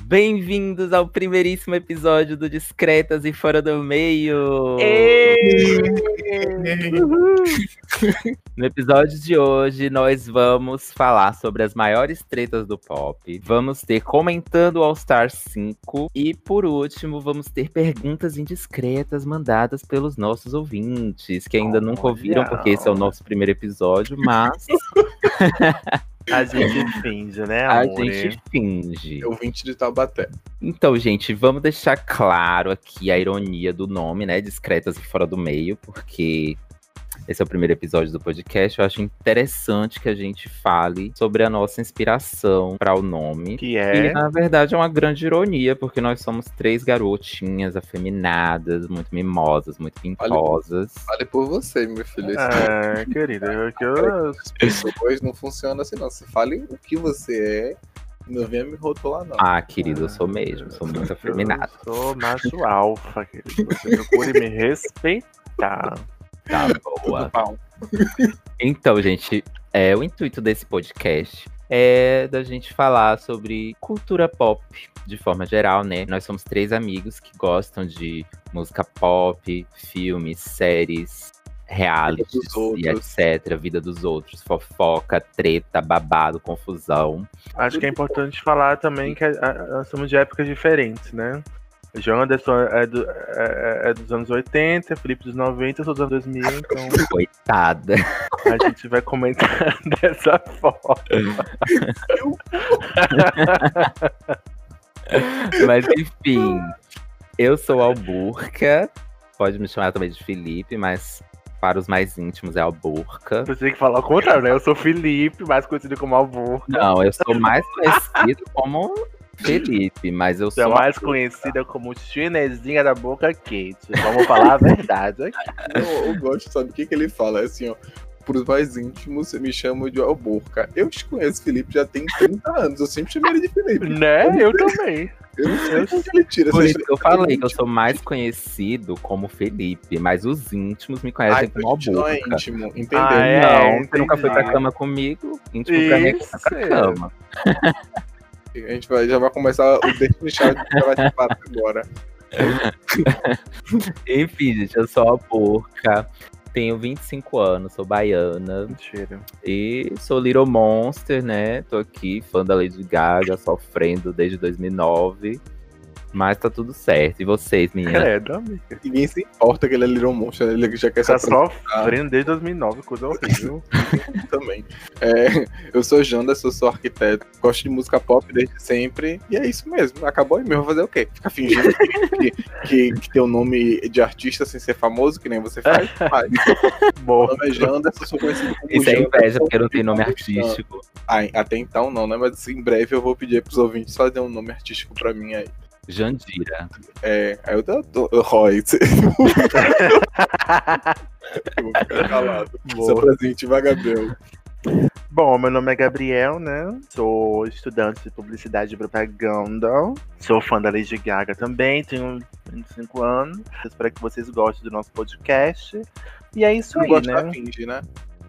Bem-vindos ao primeiríssimo episódio do Discretas e Fora do Meio! No episódio de hoje, nós vamos falar sobre as maiores tretas do pop. Vamos ter comentando o All Star 5. E por último, vamos ter perguntas indiscretas mandadas pelos nossos ouvintes, que ainda nunca ouviram, porque esse é o nosso primeiro episódio, mas. A gente finge, né, A gente finge. Ouvinte de Taubaté. Então, gente, vamos deixar claro aqui a ironia do nome, né? Discretas e fora do meio, porque esse é o primeiro episódio do podcast. Eu acho interessante que a gente fale sobre a nossa inspiração para o nome. Que E, é. na verdade, é uma grande ironia, porque nós somos três garotinhas afeminadas, muito mimosas, muito pintosas. Fale por você, meu filho. Ah, querida, eu, que eu, As pessoas não funcionam assim, não. Você fale o que você é. Não venha me rotular, não. Ah, querido, eu sou mesmo, sou muito afeminada. eu sou macho alfa, querido. Você procure me respeitar. Tá boa. Então, gente, é, o intuito desse podcast é da gente falar sobre cultura pop de forma geral, né? Nós somos três amigos que gostam de música pop, filmes, séries, realities e etc. Vida dos outros, fofoca, treta, babado, confusão. Acho que é importante falar também que nós somos de épocas diferentes, né? João Anderson é, do- é- é dos anos 80, Felipe dos 90, eu sou dos anos 2000, então Coitada. a gente vai comentar dessa forma. Mas enfim, eu sou Alburca. Pode me chamar também de Felipe, mas para os mais íntimos é Alburca. Você tem que falar o contrário, né? Eu sou Felipe, mais conhecido como Alvor. Não, eu sou mais conhecido como Felipe, mas eu Você é sou mais conhecida como chinesinha da boca quente. Vamos falar a verdade aqui. Eu, eu gosto, sabe o que, que ele fala? É assim, ó. Pros mais íntimos, me chamam de Alborca. Eu te conheço, Felipe, já tem 30 anos. Eu sempre chamei ele de Felipe. Né? Eu também. Eu não sei onde ele tira Por isso eu falei que eu sou mais conhecido como Felipe, mas os íntimos me conhecem Ai, como a gente não é íntimo, entendeu? Ah, é? Não, você nunca foi pra entendi. cama comigo, íntimo pra mim é que tá pra Isso. cama. A gente vai, já vai começar o Destiny Child fácil agora. Enfim, gente, eu sou a Burca, tenho 25 anos, sou baiana Mentira. e sou Little Monster, né? Tô aqui, fã da Lady Gaga, sofrendo desde 2009. Mas tá tudo certo. E vocês, meninas? Credo, amiga. Ninguém se importa que ele é Little Monster, ele já quer se Tá apresentar sofrendo desde 2009, coisa horrível. também. É, eu sou Janda, sou arquiteto, gosto de música pop desde sempre, e é isso mesmo. Acabou aí mesmo, fazer o quê? Ficar fingindo que, que, que tem o nome de artista sem ser famoso, que nem você faz? Faz. Meu Bom, nome é Janda, eu sou conhecido como Isso é Janda, inveja, porque não tem nome artístico. Ah, até então não, né? Mas em breve eu vou pedir pros ouvintes fazer um nome artístico pra mim aí. Jandira. É, aí eu tô. Roy, eu vou ficar calado. Seu boa. presente, vai, Gabriel. Bom, meu nome é Gabriel, né? Sou estudante de publicidade e propaganda. Sou fã da Lady Gaga também, tenho 25 anos. Espero que vocês gostem do nosso podcast. E é isso Não aí, gosta né? finge, né?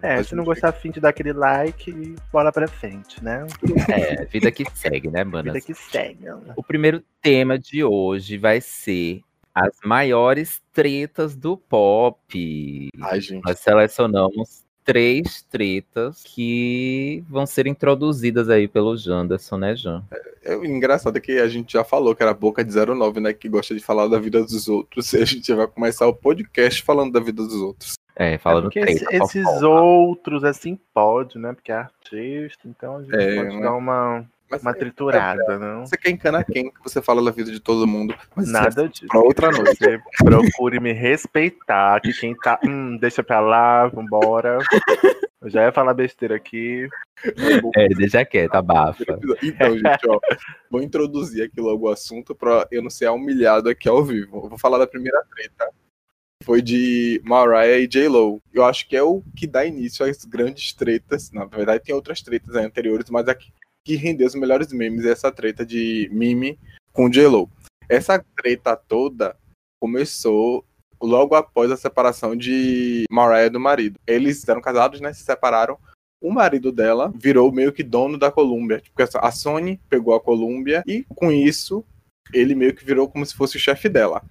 É, Mas se não gostar, fim de dar aquele like e bola pra frente, né? É, vida que segue, né, manas? Vida que segue. O primeiro tema de hoje vai ser as maiores tretas do pop. Ai, gente. Nós selecionamos três tretas que vão ser introduzidas aí pelo Janderson, né, Jan? É, o engraçado é que a gente já falou que era boca de 09, né? Que gosta de falar da vida dos outros. E a gente vai começar o podcast falando da vida dos outros. É, É falando porque treta. esse- esses fofoca. outros, assim, pode, né? Porque é artista, então a gente É, pode né? dar uma, Mas uma é, triturada, não? Você quer encanar quem que você fala da vida de todo mundo? Mas é Nada disso. pra outra noite. Você procure me respeitar, que quem tá. Hum, deixa pra lá, vambora. Eu já ia falar besteira aqui. É, deixa quieto, abafa. Então, gente, ó, vou introduzir aqui logo o assunto pra eu não ser humilhado aqui ao vivo. Eu vou falar da primeira treta. Foi de Mariah e J-Lo. Eu acho que é o que dá início às grandes tretas. Na verdade, tem outras tretas anteriores, mas a que- rendeu os melhores memes é essa treta de Mimi com J-Lo. Essa treta toda começou logo após a separação de Mariah do marido. Eles eram casados, né? Se separaram o marido dela virou meio que dono da Columbia. Tipo, a Sony pegou a Columbia e com isso ele meio que virou como se fosse o chefe dela.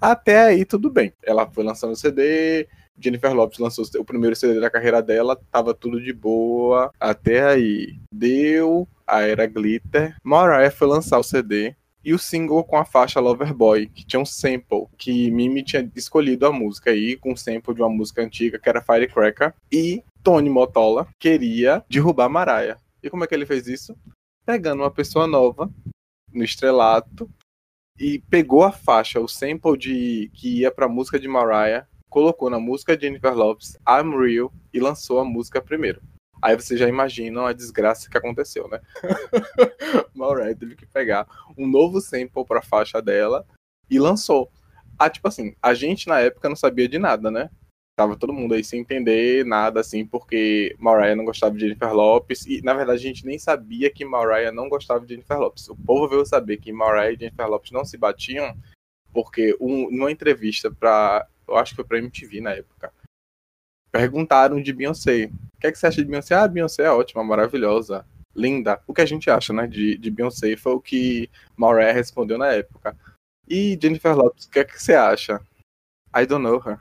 Até aí tudo bem. Ela foi lançando o CD, Jennifer Lopes lançou o primeiro CD da carreira dela, tava tudo de boa. Até aí deu a era glitter. Mariah foi lançar o CD e o single com a faixa Loverboy, que tinha um sample, que Mimi tinha escolhido a música aí, com um sample de uma música antiga que era Firecracker, e Tony Motola queria derrubar Mariah. E como é que ele fez isso? Pegando uma pessoa nova no estrelato e pegou a faixa, o sample de que ia para música de Mariah, colocou na música de Jennifer Lopez, I'm Real, e lançou a música primeiro. Aí você já imagina a desgraça que aconteceu, né? Mariah teve que pegar um novo sample para a faixa dela e lançou. Ah, tipo assim, a gente na época não sabia de nada, né? Tava todo mundo aí sem entender nada, assim, porque Mariah não gostava de Jennifer Lopes. E, na verdade, a gente nem sabia que Mariah não gostava de Jennifer Lopes. O povo veio saber que Mariah e Jennifer Lopes não se batiam porque um, numa entrevista pra... Eu acho que foi pra MTV na época. Perguntaram de Beyoncé. O que, é que você acha de Beyoncé? Ah, Beyoncé é ótima, maravilhosa, linda. O que a gente acha, né, de, de Beyoncé foi o que Mariah respondeu na época. E Jennifer Lopes, o que é que você acha? I don't know her.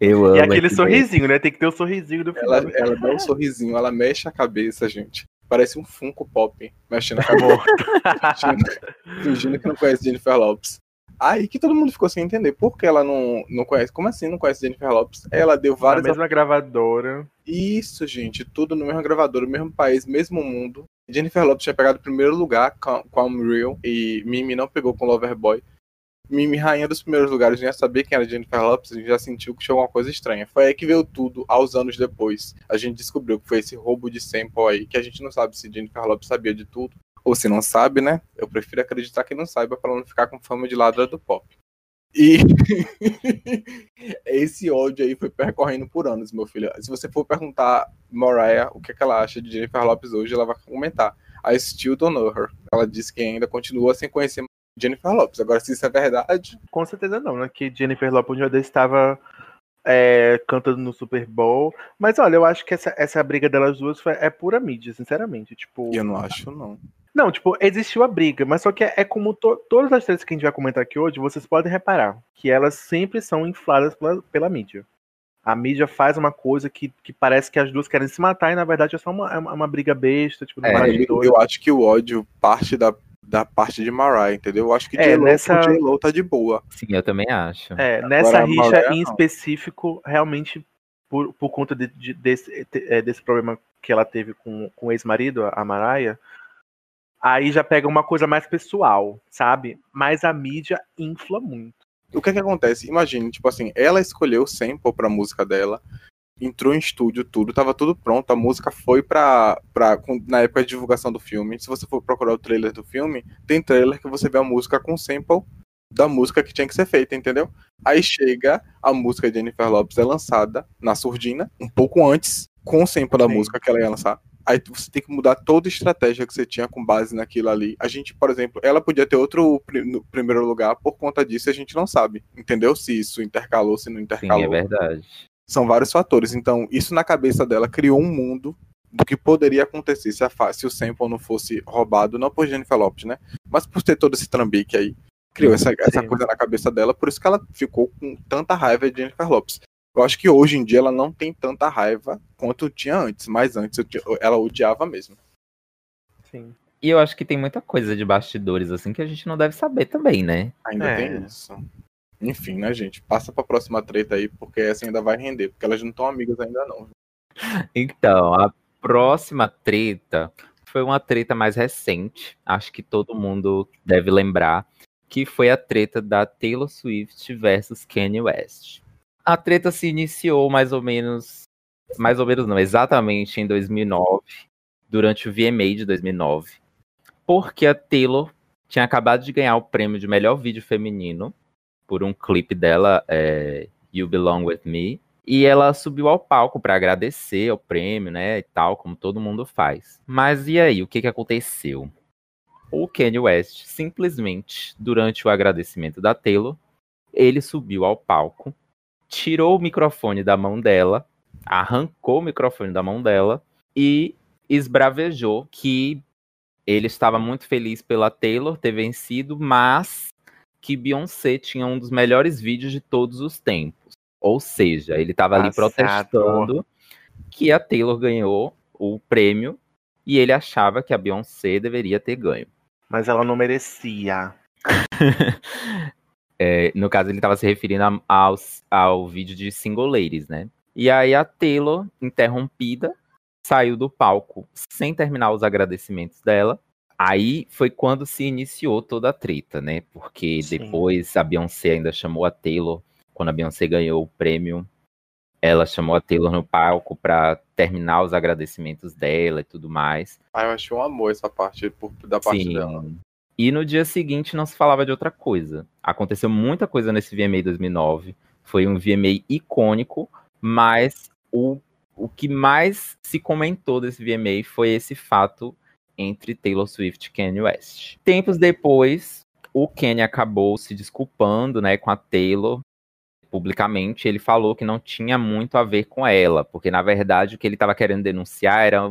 Eu amo. E aquele sorrisinho, né? Tem que ter o sorrisinho do final. Ela, ela dá um sorrisinho, ela mexe a cabeça, gente. Parece um Funko Pop mexendo a cabeça. fingindo, fingindo que não conhece Jennifer Lopes. Aí que todo mundo ficou sem entender. Por que ela não, não conhece? Como assim não conhece Jennifer Lopes? Ela deu Na várias. mesma gravadora. Isso, gente. Tudo no mesmo gravador, mesmo país, mesmo mundo. Jennifer Lopes tinha pegado o primeiro lugar com, com Unreal e Mimi não pegou com Loverboy. Mimi, rainha dos primeiros lugares, nem ia saber quem era Jennifer a gente já sentiu que tinha alguma coisa estranha. Foi aí que veio tudo, aos anos depois. A gente descobriu que foi esse roubo de sample aí, que a gente não sabe se Jennifer Lopes sabia de tudo, ou se não sabe, né? Eu prefiro acreditar que não saiba para não ficar com fama de ladra do pop. E esse ódio aí foi percorrendo por anos, meu filho. Se você for perguntar Mariah o que, é que ela acha de Jennifer Lopes hoje, ela vai comentar. I still don't know her. Ela disse que ainda continua sem conhecer Jennifer Lopes. Agora, se isso é verdade, Com certeza não, né? Que Jennifer Lopez dia desse estava é, cantando no Super Bowl. Mas olha, eu acho que essa, essa briga delas duas foi, é pura mídia, sinceramente. Tipo, eu não acho, não. Não, tipo, existiu a briga, mas só que é, é como to- todas as tretas que a gente vai comentar aqui hoje, vocês podem reparar que elas sempre são infladas pela, pela mídia. A mídia faz uma coisa que, que parece que as duas querem se matar e na verdade é só uma, é uma, uma briga besta, tipo, É, bastidor. eu acho que o ódio parte da, da parte de Mariah, entendeu? Eu acho que É, J-Lo, nessa- J-Lo tá de boa. Sim, eu também acho. É, nessa a rixa Mariah, em não. específico, realmente, por, por conta de- de- desse, é, desse problema que ela teve com, com o ex-marido, a Mariah, aí já pega uma coisa mais pessoal, sabe? Mas a mídia infla muito. O que é que acontece? Imagine, tipo assim, ela escolheu o sample pra música dela, entrou em estúdio, tudo, tava tudo pronto, a música foi pra, pra na época de divulgação do filme. Se você for procurar o trailer do filme, tem trailer que você vê a música com sample da música que tinha que ser feita, entendeu? Aí chega a música de Jennifer Lopes é lançada na surdina, um pouco antes, com o sample da Sim. música que ela ia lançar. Aí você tem que mudar toda a estratégia que você tinha com base naquilo ali. A gente, por exemplo, ela podia ter outro primeiro lugar, por conta disso a gente não sabe. Entendeu? Se isso intercalou, se não Sim, intercalou. é verdade. São vários fatores. Então, isso na cabeça dela criou um mundo do que poderia acontecer se, a se o sample não fosse roubado, não por Jennifer Lopes, né? Mas por ter todo esse trambique aí. Criou essa, essa coisa na cabeça dela, por isso que ela ficou com tanta raiva de Jennifer Lopes. Eu acho que hoje em dia ela não tem tanta raiva quanto tinha antes, mas antes ela odiava mesmo. Sim. E eu acho que tem muita coisa de bastidores, assim, que a gente não deve saber também, né? Ainda É. tem isso. Enfim, né, gente? Passa pra próxima treta aí, porque essa ainda vai render, porque elas não estão amigas ainda não. Então, a próxima treta foi uma treta mais recente. Acho que todo mundo deve lembrar. Que foi a treta da Taylor Swift versus Kanye West. A treta se iniciou mais ou menos. Mais ou menos não, exatamente em 2009. Durante o VMA de 2009. Porque a Taylor tinha acabado de ganhar o prêmio de melhor vídeo feminino. Por um clipe dela, é, You Belong With Me. E ela subiu ao palco para agradecer o prêmio, né, e tal, como todo mundo faz. Mas e aí, o que que aconteceu? O Kanye West, simplesmente, durante o agradecimento da Taylor, ele subiu ao palco, tirou o microfone da mão dela arrancou o microfone da mão dela e esbravejou que ele estava muito feliz pela Taylor ter vencido, mas que Beyoncé tinha um dos melhores vídeos de todos os tempos. Ou seja, ele estava ali protestando que a Taylor ganhou o prêmio e ele achava que a Beyoncé deveria ter ganho. Mas ela não merecia. é, no caso, ele estava se referindo a, ao, ao vídeo de Single Ladies, né? E aí a Taylor, interrompida, saiu do palco sem terminar os agradecimentos dela. Aí foi quando se iniciou toda a treta, né? Porque Sim. depois a Beyoncé ainda chamou a Taylor, quando a Beyoncé ganhou o prêmio, ela chamou a Taylor no palco para terminar os agradecimentos dela e tudo mais. Ah, eu achei um amor essa parte da parte Sim. dela. E no dia seguinte não se falava de outra coisa. Aconteceu muita coisa nesse VMA 2009. Foi um VMA icônico, mas o o que mais se comentou desse VMA foi esse fato entre Taylor Swift e Kanye West. Tempos depois, o Kanye acabou se desculpando, né, com a Taylor publicamente. Ele falou que não tinha muito a ver com ela, porque na verdade o que ele estava querendo denunciar era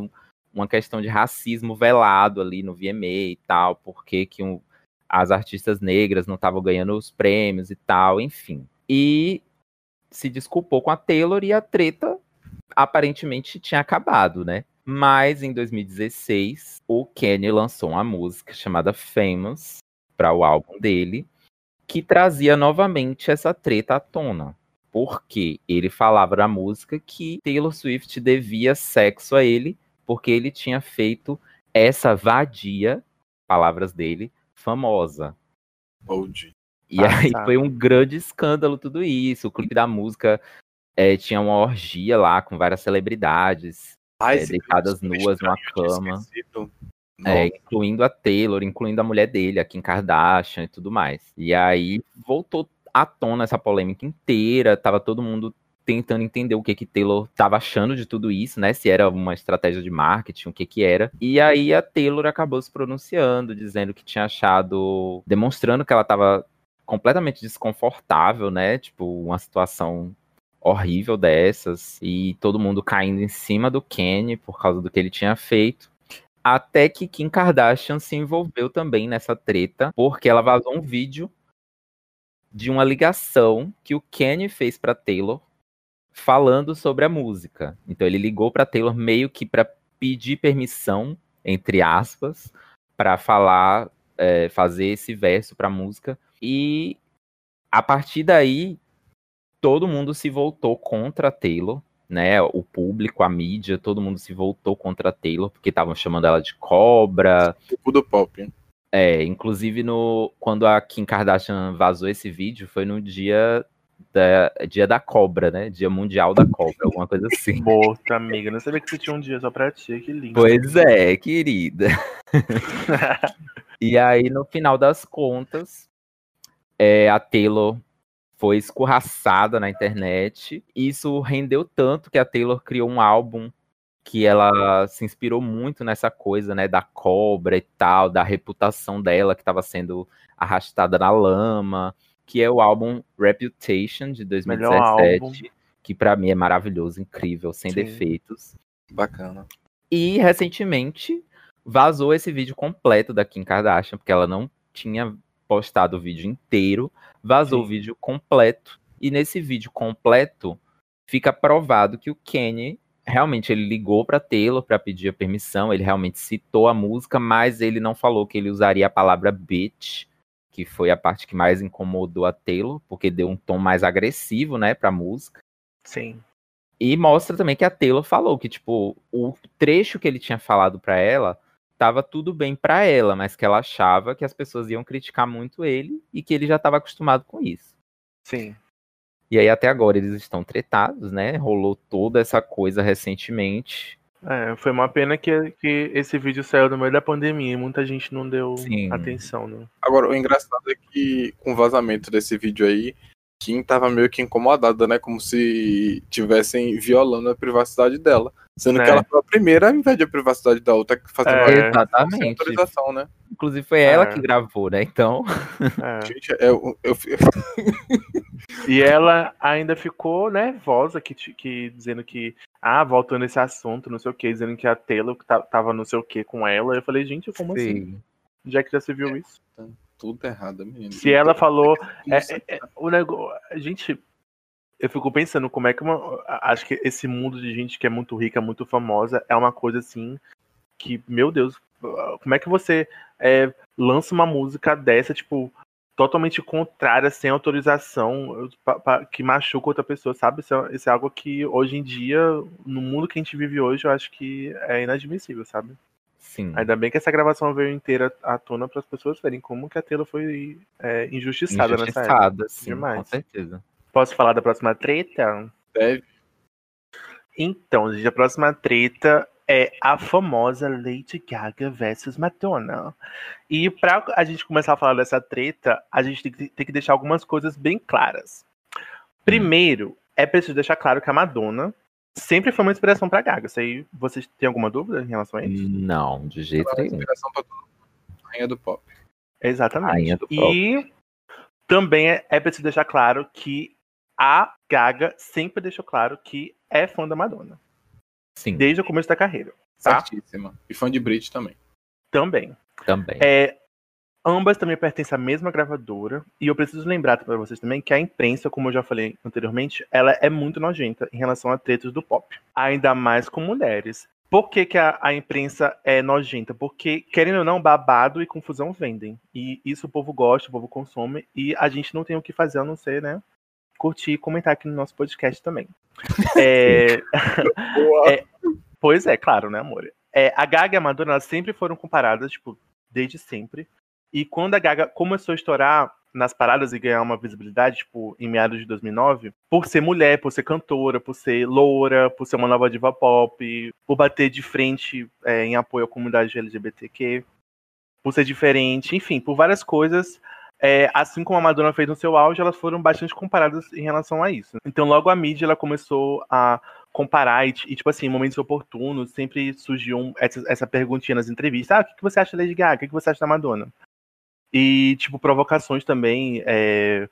uma questão de racismo velado ali no VMA e tal, porque que um, as artistas negras não estavam ganhando os prêmios e tal, enfim. E se desculpou com a Taylor e a treta aparentemente tinha acabado, né? Mas em 2016, o Kanye lançou uma música chamada Famous para o álbum dele, que trazia novamente essa treta à tona. Porque ele falava na música que Taylor Swift devia sexo a ele, porque ele tinha feito essa vadia, palavras dele, famosa. Old. E ah, aí tá. foi um grande escândalo tudo isso. O clipe da música é, tinha uma orgia lá com várias celebridades Ai, é, deitadas nuas numa cama. É, incluindo a Taylor, incluindo a mulher dele, a Kim Kardashian e tudo mais. E aí voltou à tona essa polêmica inteira, tava todo mundo tentando entender o que que Taylor estava achando de tudo isso, né? Se era uma estratégia de marketing, o que que era. E aí a Taylor acabou se pronunciando, dizendo que tinha achado, demonstrando que ela estava completamente desconfortável, né? Tipo, uma situação horrível dessas e todo mundo caindo em cima do Kenny por causa do que ele tinha feito. Até que Kim Kardashian se envolveu também nessa treta, porque ela vazou um vídeo de uma ligação que o Kenny fez para Taylor falando sobre a música. Então ele ligou para Taylor meio que para pedir permissão, entre aspas, para falar, é, fazer esse verso para a música. E a partir daí todo mundo se voltou contra a Taylor, né? O público, a mídia, todo mundo se voltou contra a Taylor, porque estavam chamando ela de cobra. Tipo do pop. É, inclusive no quando a Kim Kardashian vazou esse vídeo, foi no dia da, dia da cobra, né? Dia mundial da cobra, alguma coisa assim. Morta, amiga. Não sabia que você tinha um dia só pra ti, que lindo. Pois é, querida. e aí, no final das contas, é, a Taylor foi escorraçada na internet. Isso rendeu tanto que a Taylor criou um álbum que ela se inspirou muito nessa coisa, né, da cobra e tal, da reputação dela que estava sendo arrastada na lama, que é o álbum Reputation de 2017, que para mim é maravilhoso, incrível, sem Sim. defeitos. Bacana. E recentemente vazou esse vídeo completo da Kim Kardashian, porque ela não tinha postado o vídeo inteiro, vazou Sim. o vídeo completo, e nesse vídeo completo fica provado que o Kenny realmente ele ligou para Taylor para pedir a permissão, ele realmente citou a música, mas ele não falou que ele usaria a palavra bitch, que foi a parte que mais incomodou a Taylor, porque deu um tom mais agressivo, né, pra música. Sim. E mostra também que a Taylor falou que, tipo, o trecho que ele tinha falado para ela estava tudo bem para ela, mas que ela achava que as pessoas iam criticar muito ele e que ele já estava acostumado com isso. Sim. E aí até agora eles estão tretados, né? Rolou toda essa coisa recentemente. É, foi uma pena que, que esse vídeo saiu no meio da pandemia e muita gente não deu Sim. atenção, né? Agora, o engraçado é que com o vazamento desse vídeo aí, Kim tava meio que incomodada, né? Como se tivessem violando a privacidade dela. Sendo é. que ela foi a primeira a invadir a privacidade da outra, fazendo é, exatamente. autorização, né? Inclusive foi ela é. que gravou, né? Então. É. Gente, eu, eu, E ela ainda ficou nervosa, que, que, dizendo que, ah, voltando esse assunto, não sei o que, dizendo que a Taylor tava não sei o que com ela. Eu falei, gente, como Sim. assim? É que já se viu isso? Tá tudo errado, menino. Se ela falou. É, é, é, o negócio. Gente, eu fico pensando como é que uma. Acho que esse mundo de gente que é muito rica, muito famosa, é uma coisa assim que, meu Deus, como é que você é, lança uma música dessa, tipo, totalmente contrária, sem autorização, pra, pra, que machuca outra pessoa, sabe? Isso é, isso é, algo que hoje em dia, no mundo que a gente vive hoje, eu acho que é inadmissível, sabe? Sim. Ainda bem que essa gravação veio inteira à tona para as pessoas verem como que a Taylor foi é, injustiçada, injustiçada nessa época. Sim, Demais. com certeza. Posso falar da próxima treta? Deve. Então, gente, a próxima treta é a famosa Lady Gaga versus Madonna. E para a gente começar a falar dessa treta, a gente tem que, tem que deixar algumas coisas bem claras. Primeiro, é preciso deixar claro que a Madonna sempre foi uma inspiração para Gaga. Isso aí, vocês têm alguma dúvida em relação a isso? Não, de jeito nenhum. Inspiração pra Rainha do pop. Exatamente. Rainha do pop. E também é, é preciso deixar claro que a Gaga sempre deixou claro que é fã da Madonna. Sim. Desde o começo da carreira. Tá? Certíssima. E fã de Brit também. Também. Também. É, ambas também pertencem à mesma gravadora. E eu preciso lembrar para vocês também que a imprensa, como eu já falei anteriormente, ela é muito nojenta em relação a tretas do pop. Ainda mais com mulheres. Por que, que a, a, imprensa é nojenta? Porque, querendo ou não, babado e confusão vendem. E isso o povo gosta, o povo consome. E a gente não tem o que fazer a não ser, né? Curtir e comentar aqui no nosso podcast também. é... é... Pois é, claro, né, amor? É, a Gaga e a Madonna elas sempre foram comparadas, tipo, desde sempre. E quando a Gaga começou a estourar nas paradas e ganhar uma visibilidade, tipo, em meados de 2009, por ser mulher, por ser cantora, por ser loura, por ser uma nova diva pop, por bater de frente é, em apoio à comunidade LGBTQ, por ser diferente, enfim, por várias coisas. É, assim como a Madonna fez no seu auge, elas foram bastante comparadas em relação a isso. Então, logo a mídia ela começou a comparar e, tipo assim, em momentos oportunos, sempre surgiu essa, essa perguntinha nas entrevistas: ah, o que, você acha da Lady Gaga? O que você acha da Madonna? E, tipo, provocações também. É,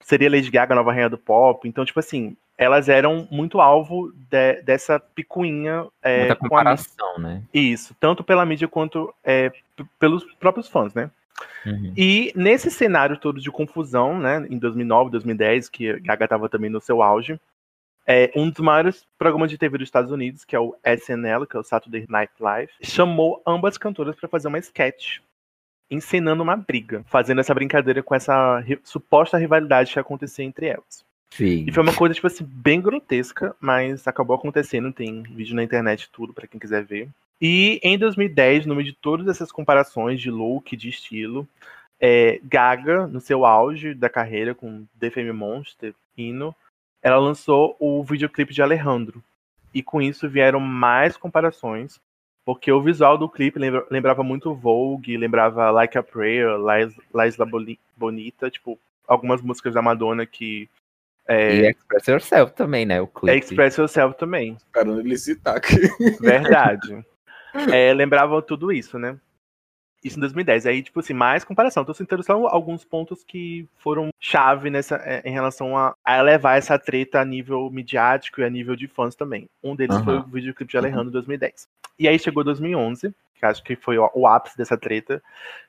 seria Lady Gaga a nova rainha do pop. Então, tipo assim, elas eram muito alvo de, dessa picuinha. É, Muita comparação, né? Isso, tanto pela mídia quanto é, pelos próprios fãs, né? Uhum. E nesse cenário todo de confusão, né, em 2009, 2010, que Gaga estava também no seu auge, é, um dos maiores programas de TV dos Estados Unidos, que é o SNL, que é o Saturday Night Live, chamou ambas cantoras para fazer uma sketch encenando uma briga, fazendo essa brincadeira com essa ri suposta rivalidade que acontecia entre elas. Sim. E foi uma coisa, tipo assim, bem grotesca, mas acabou acontecendo, tem vídeo na internet tudo para quem quiser ver. E em 2010, no meio de todas essas comparações de look, de estilo, é, Gaga, no seu auge da carreira com The Fame Monster, Hino, ela lançou o videoclipe de Alejandro. E com isso vieram mais comparações porque o visual do clipe lembra, lembrava muito Vogue, lembrava Like a Prayer, La Isla Bonita, tipo, algumas músicas da Madonna que. É... E Express Yourself também, né? O clipe. Express Yourself também. Esperando ele citar aqui. Verdade. é, lembrava tudo isso, né? Isso em 2010. Aí, tipo assim, mais comparação. Tô citando só alguns pontos que foram chave nessa, é, em relação a, a elevar essa treta a nível midiático e a nível de fãs também. Um deles uhum. foi o videoclipe de Alejandro uhum. 2010. E aí chegou 2011, que acho que foi o, o ápice dessa treta,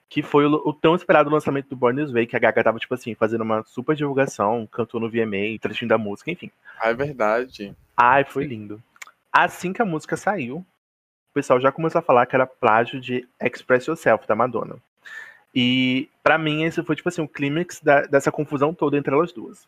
que foi o, o, tão esperado lançamento do Born This Way, que a Gaga tava, tipo assim, fazendo uma super divulgação, cantou no VMA, trechinho da música, enfim. Ah, é verdade. Ai, foi lindo. Assim que a música saiu, o pessoal já começou a falar que era plágio de Express Yourself, da Madonna. E para mim esse foi tipo assim o clímax dessa confusão toda entre elas duas.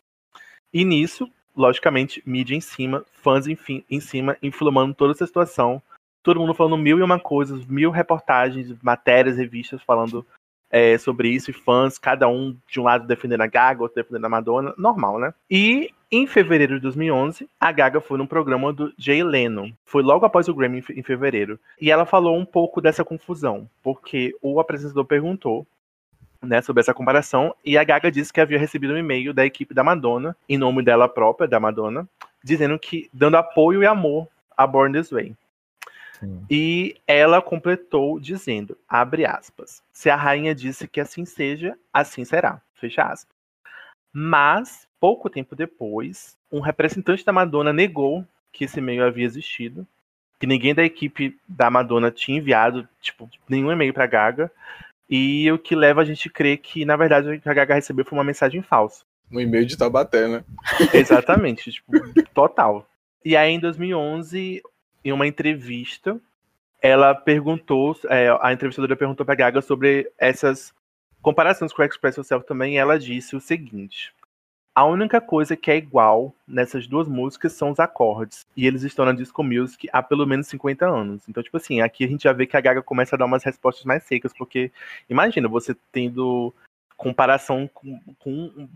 E nisso, logicamente, mídia em cima, fãs enfim, em cima, inflamando toda essa situação. Todo mundo falando mil e uma coisas, mil reportagens, matérias, revistas falando é, sobre isso, e fãs, cada um de um lado defendendo a Gaga, outro defendendo a Madonna, normal, né? E em fevereiro de 2011, a Gaga foi num programa do Jay Leno. Foi logo após o Grammy em fevereiro. E ela falou um pouco dessa confusão, porque o apresentador perguntou né, sobre essa comparação, e a Gaga disse que havia recebido um e-mail da equipe da Madonna, em nome dela própria, da Madonna, dizendo que dando apoio e amor a Born This Way. E ela completou dizendo, abre aspas, se a rainha disse que assim seja, assim será, fecha aspas. Mas pouco tempo depois, um representante da Madonna negou que esse e-mail havia existido, que ninguém da equipe da Madonna tinha enviado, tipo, nenhum e-mail para Gaga, e o que leva a gente a crer que, na verdade, o que a Gaga recebeu foi uma mensagem falsa. Um e-mail de Tabaté, né? Exatamente, tipo, total. E aí, em 2011, em uma entrevista, ela perguntou, é, a entrevistadora perguntou pra Gaga sobre essas comparações com o Express Yourself também, e ela disse o seguinte: a única coisa que é igual nessas duas músicas são os acordes. E eles estão na Disco Music há pelo menos 50 anos. Então, tipo assim, aqui a gente já vê que a Gaga começa a dar umas respostas mais secas, porque imagina você tendo comparação com, com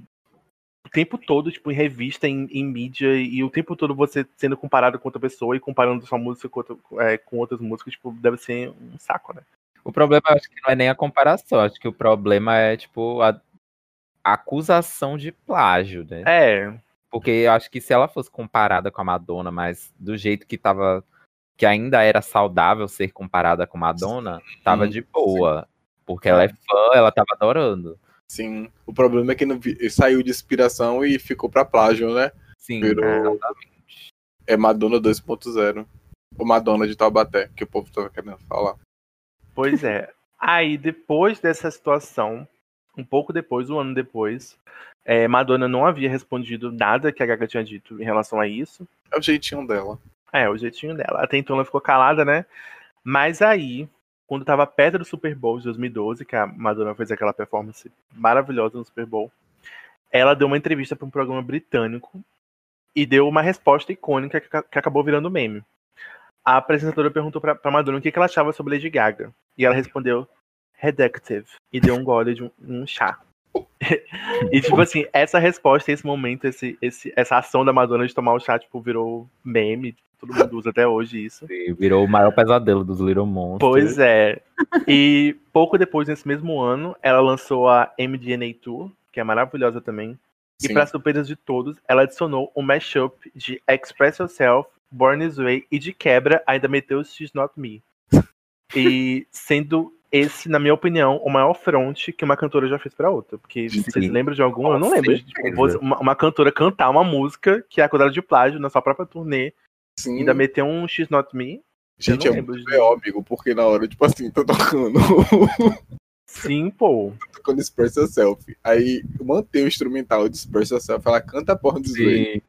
tempo todo, tipo, em revista, em, em, mídia, e o tempo todo você sendo comparado com outra pessoa e comparando sua música com, outra, é, com outras músicas, tipo, deve ser um saco, né? O problema, acho que não é nem a comparação, acho que o problema é, tipo, a acusação de plágio, né? É. Porque eu acho que se ela fosse comparada com a Madonna, mas do jeito que tava. que ainda era saudável ser comparada com a Madonna, tava de boa. Porque ela é fã, ela tava adorando. Sim. O problema é que não saiu de inspiração e ficou pra plágio, né? Sim, Virou... exatamente. É Madonna 2.0. Ou Madonna de Taubaté, que o povo tava querendo falar. Pois é. Aí, depois dessa situação, um pouco depois, um ano depois, é, Madonna não havia respondido nada que a Gaga tinha dito em relação a isso. É o jeitinho dela. É, o jeitinho dela. Até então ela ficou calada, né? Mas aí, quando tava perto do Super Bowl de 2012, que a Madonna fez aquela performance maravilhosa no Super Bowl, ela deu uma entrevista para um programa britânico e deu uma resposta icônica que, acabou virando meme. A apresentadora perguntou pra Madonna o que, que ela achava sobre Lady Gaga. E ela respondeu: Reductive e deu um gole de um, um chá. e, tipo assim, essa resposta, esse momento, esse, esse, essa ação da Madonna de tomar o chá, tipo, virou meme. Todo mundo usa até hoje isso. Sim, virou o maior pesadelo dos Little Monsters. Pois é. E pouco depois, nesse mesmo ano, ela lançou a MDNA Tour, que é maravilhosa também. Sim. E para surpresa de todos, ela adicionou um mashup de Express Yourself, Born This Way e de quebra ainda meteu She's Not Me. E sendo esse, na minha opinião, o maior front que uma cantora já fez para outra. Porque Sim. vocês lembram de algum? eu não lembro. Tipo, uma, uma, cantora cantar uma música que é acusada de plágio na sua própria turnê. Sim. Ainda meter um X Not Me. Gente, é muito de... amigo, porque na hora, tipo assim, tô tocando. Sim, pô. Tô tocando Express Yourself. Aí mantém o instrumental de Express Yourself, ela canta a porra do Sim.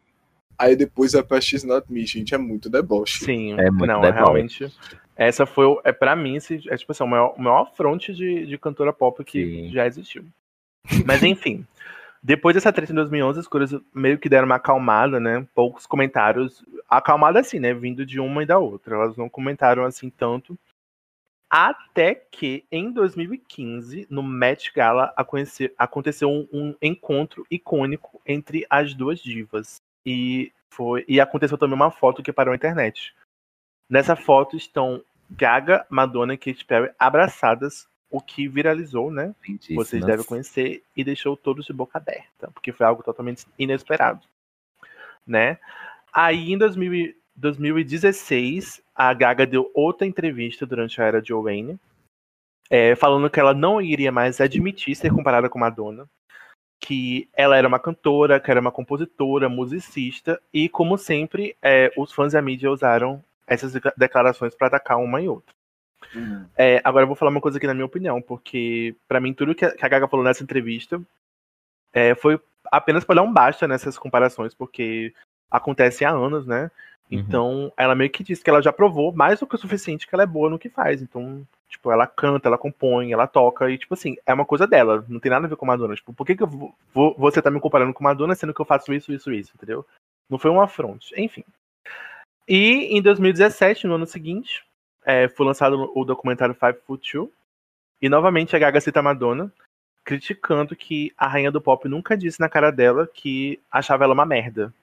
Aí depois vai pra X Not Me, gente, é muito deboche. Sim, é muito não, deboche. realmente. Essa foi, é para mim, é tipo assim, o maior, o maior fronte de, de cantora pop que Sim. já existiu. Mas enfim, depois dessa treta em 2011, as coisas meio que deram uma acalmada, né? Poucos comentários, acalmada assim, né? Vindo de uma e da outra. Elas não comentaram assim tanto. Até que em 2015, no Met Gala, aconteceu um, um encontro icônico entre as duas divas. E, foi, e aconteceu também uma foto que parou a internet. Nessa foto estão Gaga, Madonna e Katy Perry abraçadas, o que viralizou, né? Vocês devem conhecer e deixou todos de boca aberta, porque foi algo totalmente inesperado, né? Aí em 2000, 2016, a Gaga deu outra entrevista durante a era de Wayne, é, falando que ela não iria mais admitir ser comparada com Madonna, que ela era uma cantora, que era uma compositora, musicista, e como sempre, é, os fãs e a mídia usaram essas declarações para atacar uma e outra. Uhum. É, agora eu vou falar uma coisa aqui na minha opinião, porque para mim tudo que a Gaga falou nessa entrevista é, foi apenas para dar um basta nessas comparações, porque acontece há anos, né? Uhum. Então ela meio que disse que ela já provou mais do que o suficiente que ela é boa no que faz. Então, tipo, ela canta, ela compõe, ela toca, e tipo assim, é uma coisa dela, não tem nada a ver com Madonna. Tipo, por que, que eu vou, você tá me comparando com Madonna sendo que eu faço isso, isso, isso, entendeu? Não foi um afronte. Enfim. E em 2017, no ano seguinte, é, foi lançado o documentário Five Foot Two. E novamente a Gaga cita Madonna, criticando que a rainha do pop nunca disse na cara dela que achava ela uma merda.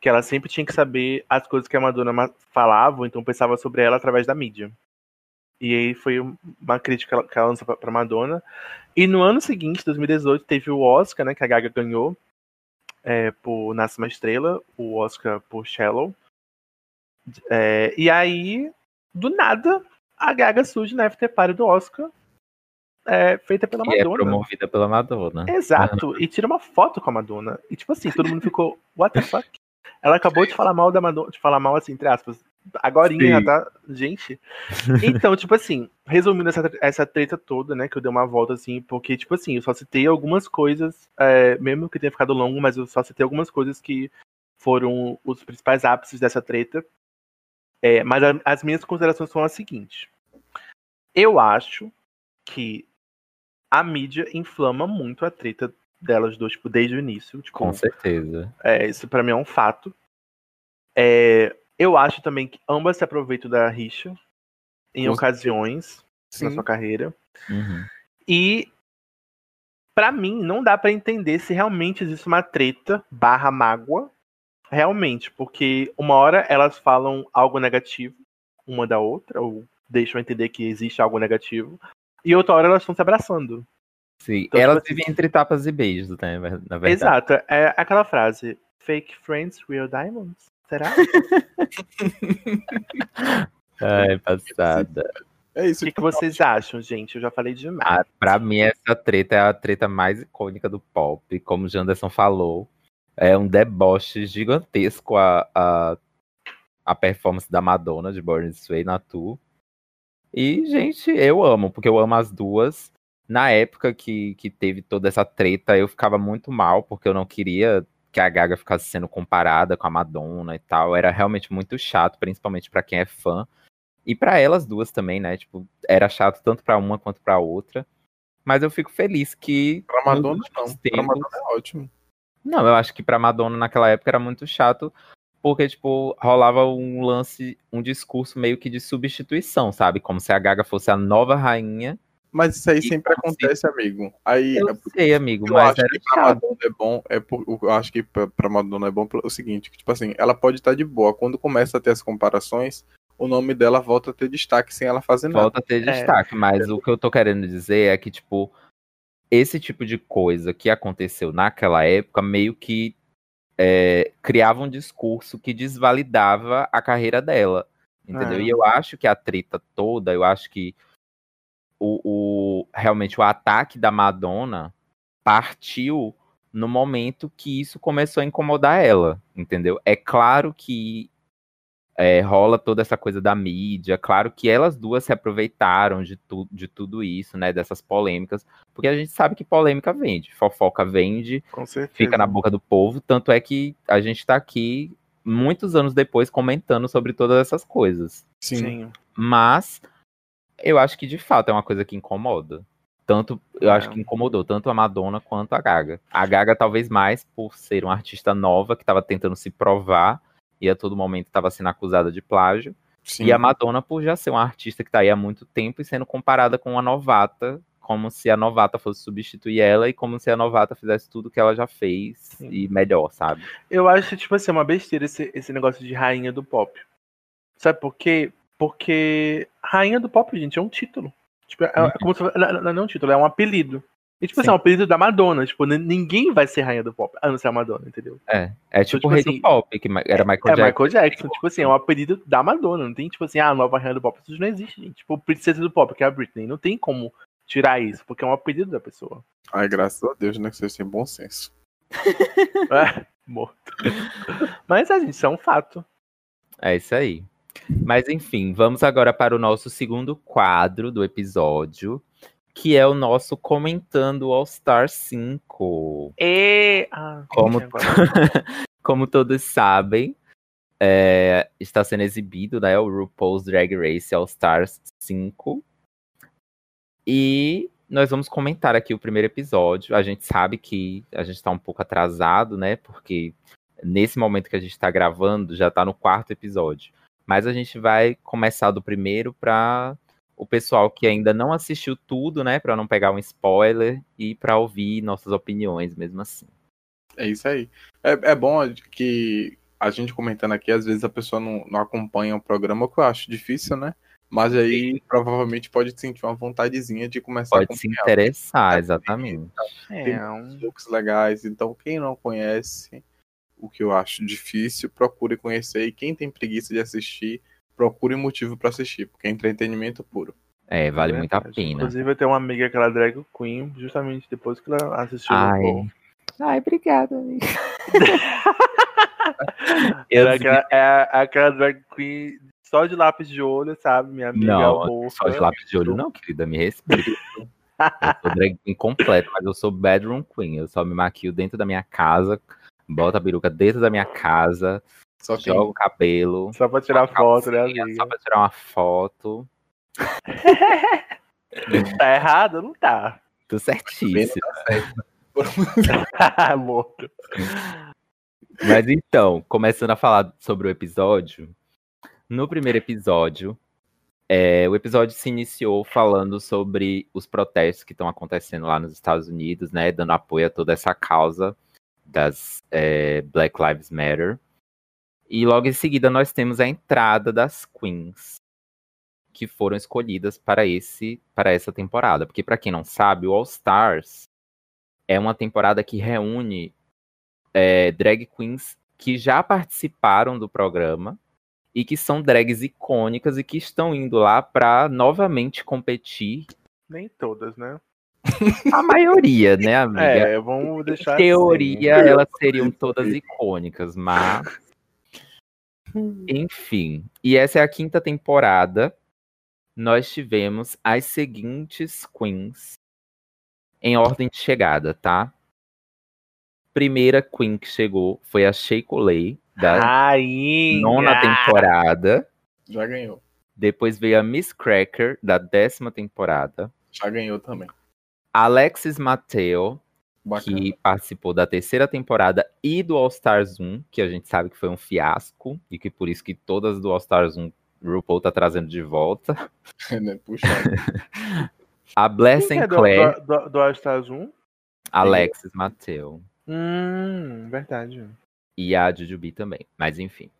Que ela sempre tinha que saber as coisas que a Madonna falava, então pensava sobre ela através da mídia. E aí foi uma crítica que ela lançou pra Madonna. E no ano seguinte, 2018, teve o Oscar, né, que a Gaga ganhou é, por Nasce uma Estrela, o Oscar por Shallow. É, e aí, do nada, a Gaga surge na after party do Oscar é, feita pela Que é Madonna. promovida pela Madonna. Exato, e tira uma foto com a Madonna. E tipo assim, todo mundo ficou, what the fuck? Ela acabou de falar mal da Madonna, de falar mal assim, entre aspas. Agorinha, Sim. tá? Gente. Então, tipo assim, resumindo essa, essa treta toda, né? Que eu dei uma volta assim, porque, tipo assim, eu só citei algumas coisas, é, mesmo que tenha ficado longo, mas eu só citei algumas coisas que foram os principais ápices dessa treta. É, mas a- as minhas considerações são as seguintes. Eu acho que a mídia inflama muito a treta delas duas, tipo, desde o início. Tipo, Com certeza. é, isso pra mim é um fato. É, eu acho também que ambas se aproveitam da rixa em Com ocasiões na Sim. sua carreira. Uhum. E pra mim não dá pra entender se realmente existe uma treta barra mágoa. Realmente, porque uma hora elas falam algo negativo uma da outra, ou deixam entender que existe algo negativo, e outra hora elas estão se abraçando. Sim, Então, elas tipo assim- vivem entre tapas e beijos, né? Na verdade. Exato, é aquela frase: fake friends, real diamonds. Será? Ai, passada. É O isso que, que vocês acham, gente? Eu já falei demais. Ah, pra mim, essa treta é a treta mais icônica do pop. Como o Janderson falou, é um deboche gigantesco a, a, a performance da Madonna de Born This Way na tour. E, gente, eu amo, porque eu amo as duas. Na época que, que teve toda essa treta, eu ficava muito mal, porque eu não queria que a Gaga ficasse sendo comparada com a Madonna e tal. Era realmente muito chato, principalmente pra quem é fã. E pra elas duas também, né? Tipo, era chato tanto pra uma quanto pra outra. Mas eu fico feliz que. Pra Madonna, não. últimos Pra tempos- Madonna é ótimo. Não, eu acho que pra Madonna naquela época era muito chato, porque, tipo, rolava um lance, um discurso meio que de substituição, sabe? Como se a Gaga fosse a nova rainha. Mas isso aí E sempre se- acontece, amigo. Aí Eu é porque sei, amigo, eu mas acho era que pra chato. Madonna é bom, é por, eu acho que pra, pra Madonna é bom pelo seguinte, que, tipo assim, ela pode estar de boa. Quando começa a ter as comparações, o nome dela volta a ter destaque sem ela fazer nada. Volta a ter É. destaque, mas o que eu tô querendo dizer é que, tipo, esse tipo de coisa que aconteceu naquela época meio que é, criava um discurso que desvalidava a carreira dela. Entendeu? É. E eu acho que a treta toda, eu acho que o, o- realmente o ataque da Madonna partiu no momento que isso começou a incomodar ela, entendeu? É claro que é, rola toda essa coisa da mídia, claro que elas duas se aproveitaram de, tu, de tudo isso, né, dessas polêmicas, porque a gente sabe que polêmica vende, fofoca vende, fica na boca do povo, tanto é que a gente tá aqui muitos anos depois comentando sobre todas essas coisas. Sim. Sim. Mas eu acho que de fato é uma coisa que incomoda. Tanto, eu É. acho que incomodou tanto a Madonna quanto a Gaga. A Gaga talvez mais por ser uma artista nova que estava tentando se provar e a todo momento estava sendo acusada de plágio. Sim. E a Madonna por já ser uma artista que tá aí há muito tempo e sendo comparada com uma novata, como se a novata fosse substituir ela e como se a novata fizesse tudo que ela já fez Sim. e melhor, sabe? Eu acho, tipo assim, uma besteira esse, esse negócio de rainha do pop. Sabe por quê? Porque rainha do pop, gente, é um título. Tipo, é, é como se, não não é um título, é um apelido. E, tipo assim, Sim. é um apelido da Madonna. Tipo, ninguém vai ser rainha do pop, a não ser a Madonna, entendeu? É, é tipo tipo o rei assim, do pop, que era Michael é Jackson. Michael Jackson. Tipo assim, é um apelido da Madonna. Não tem, tipo assim, ah, a nova rainha do pop. Isso não existe, gente. Tipo, princesa do pop, que é a Britney. Não tem como tirar isso, porque é um apelido da pessoa. Ai, graças a Deus, né? Que vocês têm bom senso. É, morto. Mas, é, gente, isso é um fato. É isso aí. Mas enfim, vamos agora para o nosso segundo quadro do episódio, que é o nosso comentando All Star 5. E... Ah, Como- Como todos sabem, é, está sendo exibido né, o RuPaul's Drag Race All Stars 5. E nós vamos comentar aqui o primeiro episódio. A gente sabe que a gente está um pouco atrasado, né? Porque nesse momento que a gente está gravando, já está no quarto episódio. Mas a gente vai começar do primeiro para o pessoal que ainda não assistiu tudo, né? Para não pegar um spoiler e para ouvir nossas opiniões mesmo assim. É isso aí. É, é bom que a gente comentando aqui, às vezes a pessoa não, não acompanha o programa, o que eu acho difícil, né? Mas aí provavelmente pode sentir uma vontadezinha de começar a Pode se interessar, exatamente. É, um... looks legais. Então, quem não conhece, o que eu acho difícil, procure conhecer. E quem tem preguiça de assistir, procure motivo pra assistir, porque é entretenimento puro. É, vale muito a pena. Inclusive, eu tenho uma amiga que ela é drag queen, justamente depois que ela assistiu o Ai. RuPaul. Ai, obrigada, amiga. Ela é aquela, é aquela drag queen só de lápis de olho, sabe? Minha amiga Não, só de lápis de olho não, querida, me respeita. Eu sou drag queen completa, mas eu sou bedroom queen. Eu só me maquio dentro da minha casa, boto a peruca dentro da minha casa, Só que jogo o cabelo. Só pra tirar foto, né, amiga? Só pra tirar uma foto. Tá errado? Não tá. Tudo certíssimo. Morto. Mas então, começando a falar sobre o episódio. No primeiro episódio, é, o episódio se iniciou falando sobre os protestos que estão acontecendo lá nos Estados Unidos, né? Dando apoio a toda essa causa das é, Black Lives Matter. E logo em seguida nós temos a entrada das queens que foram escolhidas para esse para essa temporada, porque para quem não sabe, o All Stars é uma temporada que reúne é, drag queens que já participaram do programa e que são drags icônicas e que estão indo lá para novamente competir. Nem todas, né? A maioria, né, amiga? É, vamos Em deixar teoria, assim. elas seriam todas icônicas, mas. Enfim. E essa é a quinta temporada. Nós tivemos as seguintes queens em ordem de chegada, tá? Primeira queen que chegou foi a Shea Coulee, da Rainha! nona temporada. já ganhou. Depois veio a Miss Cracker, da décima temporada. Já ganhou também. Alexis Mateo, Bacana. que participou da terceira temporada e do All Stars 1, que a gente sabe que foi um fiasco, e que por isso que todas do All Stars 1 RuPaul tá trazendo de volta. né? Puxa. A Bless Quem que é do, Claire, do, do, do All Stars 1? Alexis Mateo. Hum, verdade. E a Jujubi também. Mas enfim.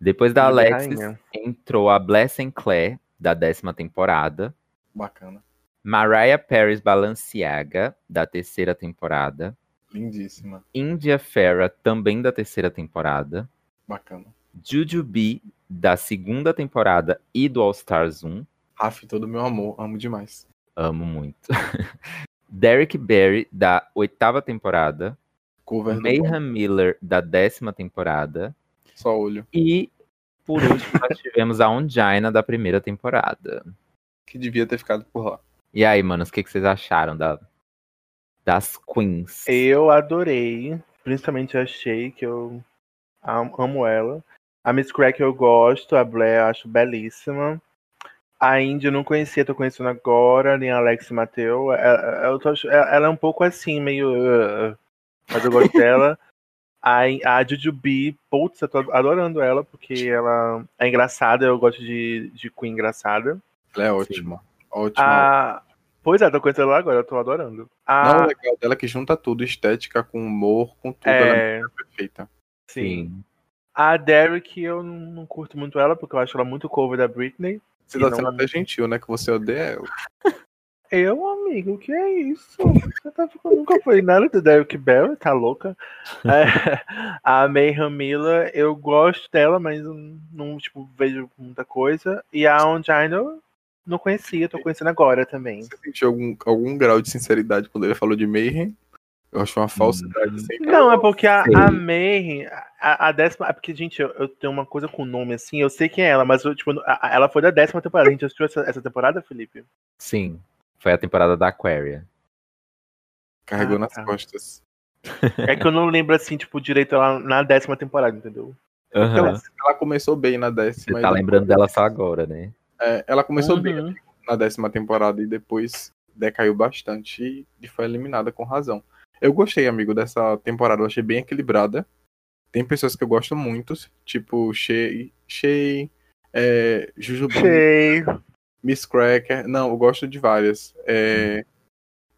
Depois da Jujubi Alexis, rainha. entrou a Bless Claire, da décima temporada. Bacana. Mariah Paris Balenciaga, da terceira temporada. Lindíssima. India Farah, também da terceira temporada. Bacana. Jujubee, da segunda temporada e do All Stars 1. Raf, todo meu amor. Amo demais. Amo muito. Derek Barry, da oitava temporada. Cover Mayhem Miller, da décima temporada. Só olho. E, por último, nós tivemos a Ongina, da primeira temporada. Que devia ter ficado por lá. E aí, manos, o que, que vocês acharam da, das queens? Eu adorei. Principalmente achei que eu am- amo ela. A Miss Crack eu gosto, a Blair eu acho belíssima. A Indy eu não conhecia, tô conhecendo agora, nem a Alex Mateu. Ela, eu tô ach- ela é um pouco assim, meio. uh, mas eu gosto dela. A, a Jujubee, putz, eu tô adorando ela, porque ela é engraçada, eu gosto de, de Queen engraçada. Ela é ótima. Ótima. A, pois é, tô conhecendo ela agora, eu tô adorando. A, Não, o legal dela é que junta tudo, estética com humor, com tudo. Ela é é, perfeita. sim. A Derek, eu não, curto muito ela, porque eu acho ela muito cover da Britney. Você tá não- sendo até gentil, né? Que você odeia ela. Eu, amigo, o que é isso? Você tá ficando... Nunca foi nada do Derek Barry, tá louca? É, a Mayhem Miller, eu gosto dela, mas não, tipo, vejo muita coisa. E a Ongina, eu não conhecia, tô conhecendo agora também. Você sentiu algum, algum grau de sinceridade quando ele falou de Mayhem? Eu acho uma falsidade sem Não, é porque a, a Mayhem, a, a décima. É porque, gente, eu, eu tenho uma coisa com nome assim, eu sei quem é ela, mas eu, tipo, a- a- ela foi da décima temporada. A gente assistiu essa, essa temporada, Felipe? Sim. Foi a temporada da Aquaria. Carregou Ah, nas tá. costas. É que eu não lembro assim, tipo, direito ela na décima temporada, entendeu? Aham. Ela, ela começou bem na décima. Você tá lembrando dela só agora, né? É, ela começou bem Uhum. na décima temporada e depois decaiu bastante e- foi eliminada com razão. Eu gostei, amigo, dessa temporada. Eu achei bem equilibrada. Tem pessoas que eu gosto muito, tipo Shea, Shea é, Jujubu, Sei. Miss Cracker. Não, eu gosto de várias. É,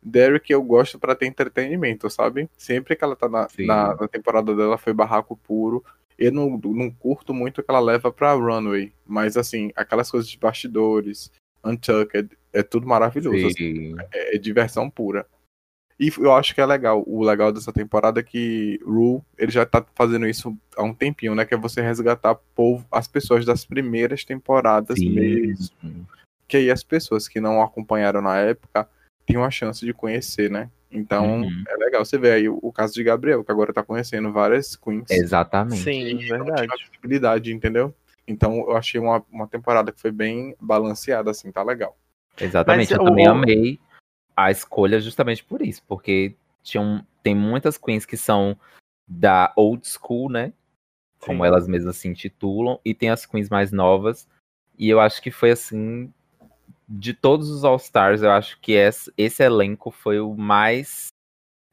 Derek eu gosto pra ter entretenimento, sabe? Sempre que ela tá na, na, na temporada dela foi barraco puro. Eu não, não curto muito que ela leva pra runway, mas assim, aquelas coisas de bastidores, untucked, é tudo maravilhoso. assim, Sim. é, é diversão pura. E eu acho que é legal. O legal dessa temporada é que Ru, ele já tá fazendo isso há um tempinho, né? Que é você resgatar povo, as pessoas das primeiras temporadas Sim. mesmo. que aí as pessoas que não acompanharam na época têm uma chance de conhecer, né? Então Uhum. é legal você ver aí o, o caso de Gabriel, que agora tá conhecendo várias queens. Exatamente. Sim, não verdade. visibilidade, entendeu? Então eu achei uma, uma temporada que foi bem balanceada, assim, tá legal. Exatamente. Mas eu o- também amei a escolha justamente por isso, porque tinham, tem muitas queens que são da old school, né? Como Sim. elas mesmas se intitulam, e tem as queens mais novas. E eu acho que foi assim. De todos os All-Stars, eu acho que esse, esse elenco foi o mais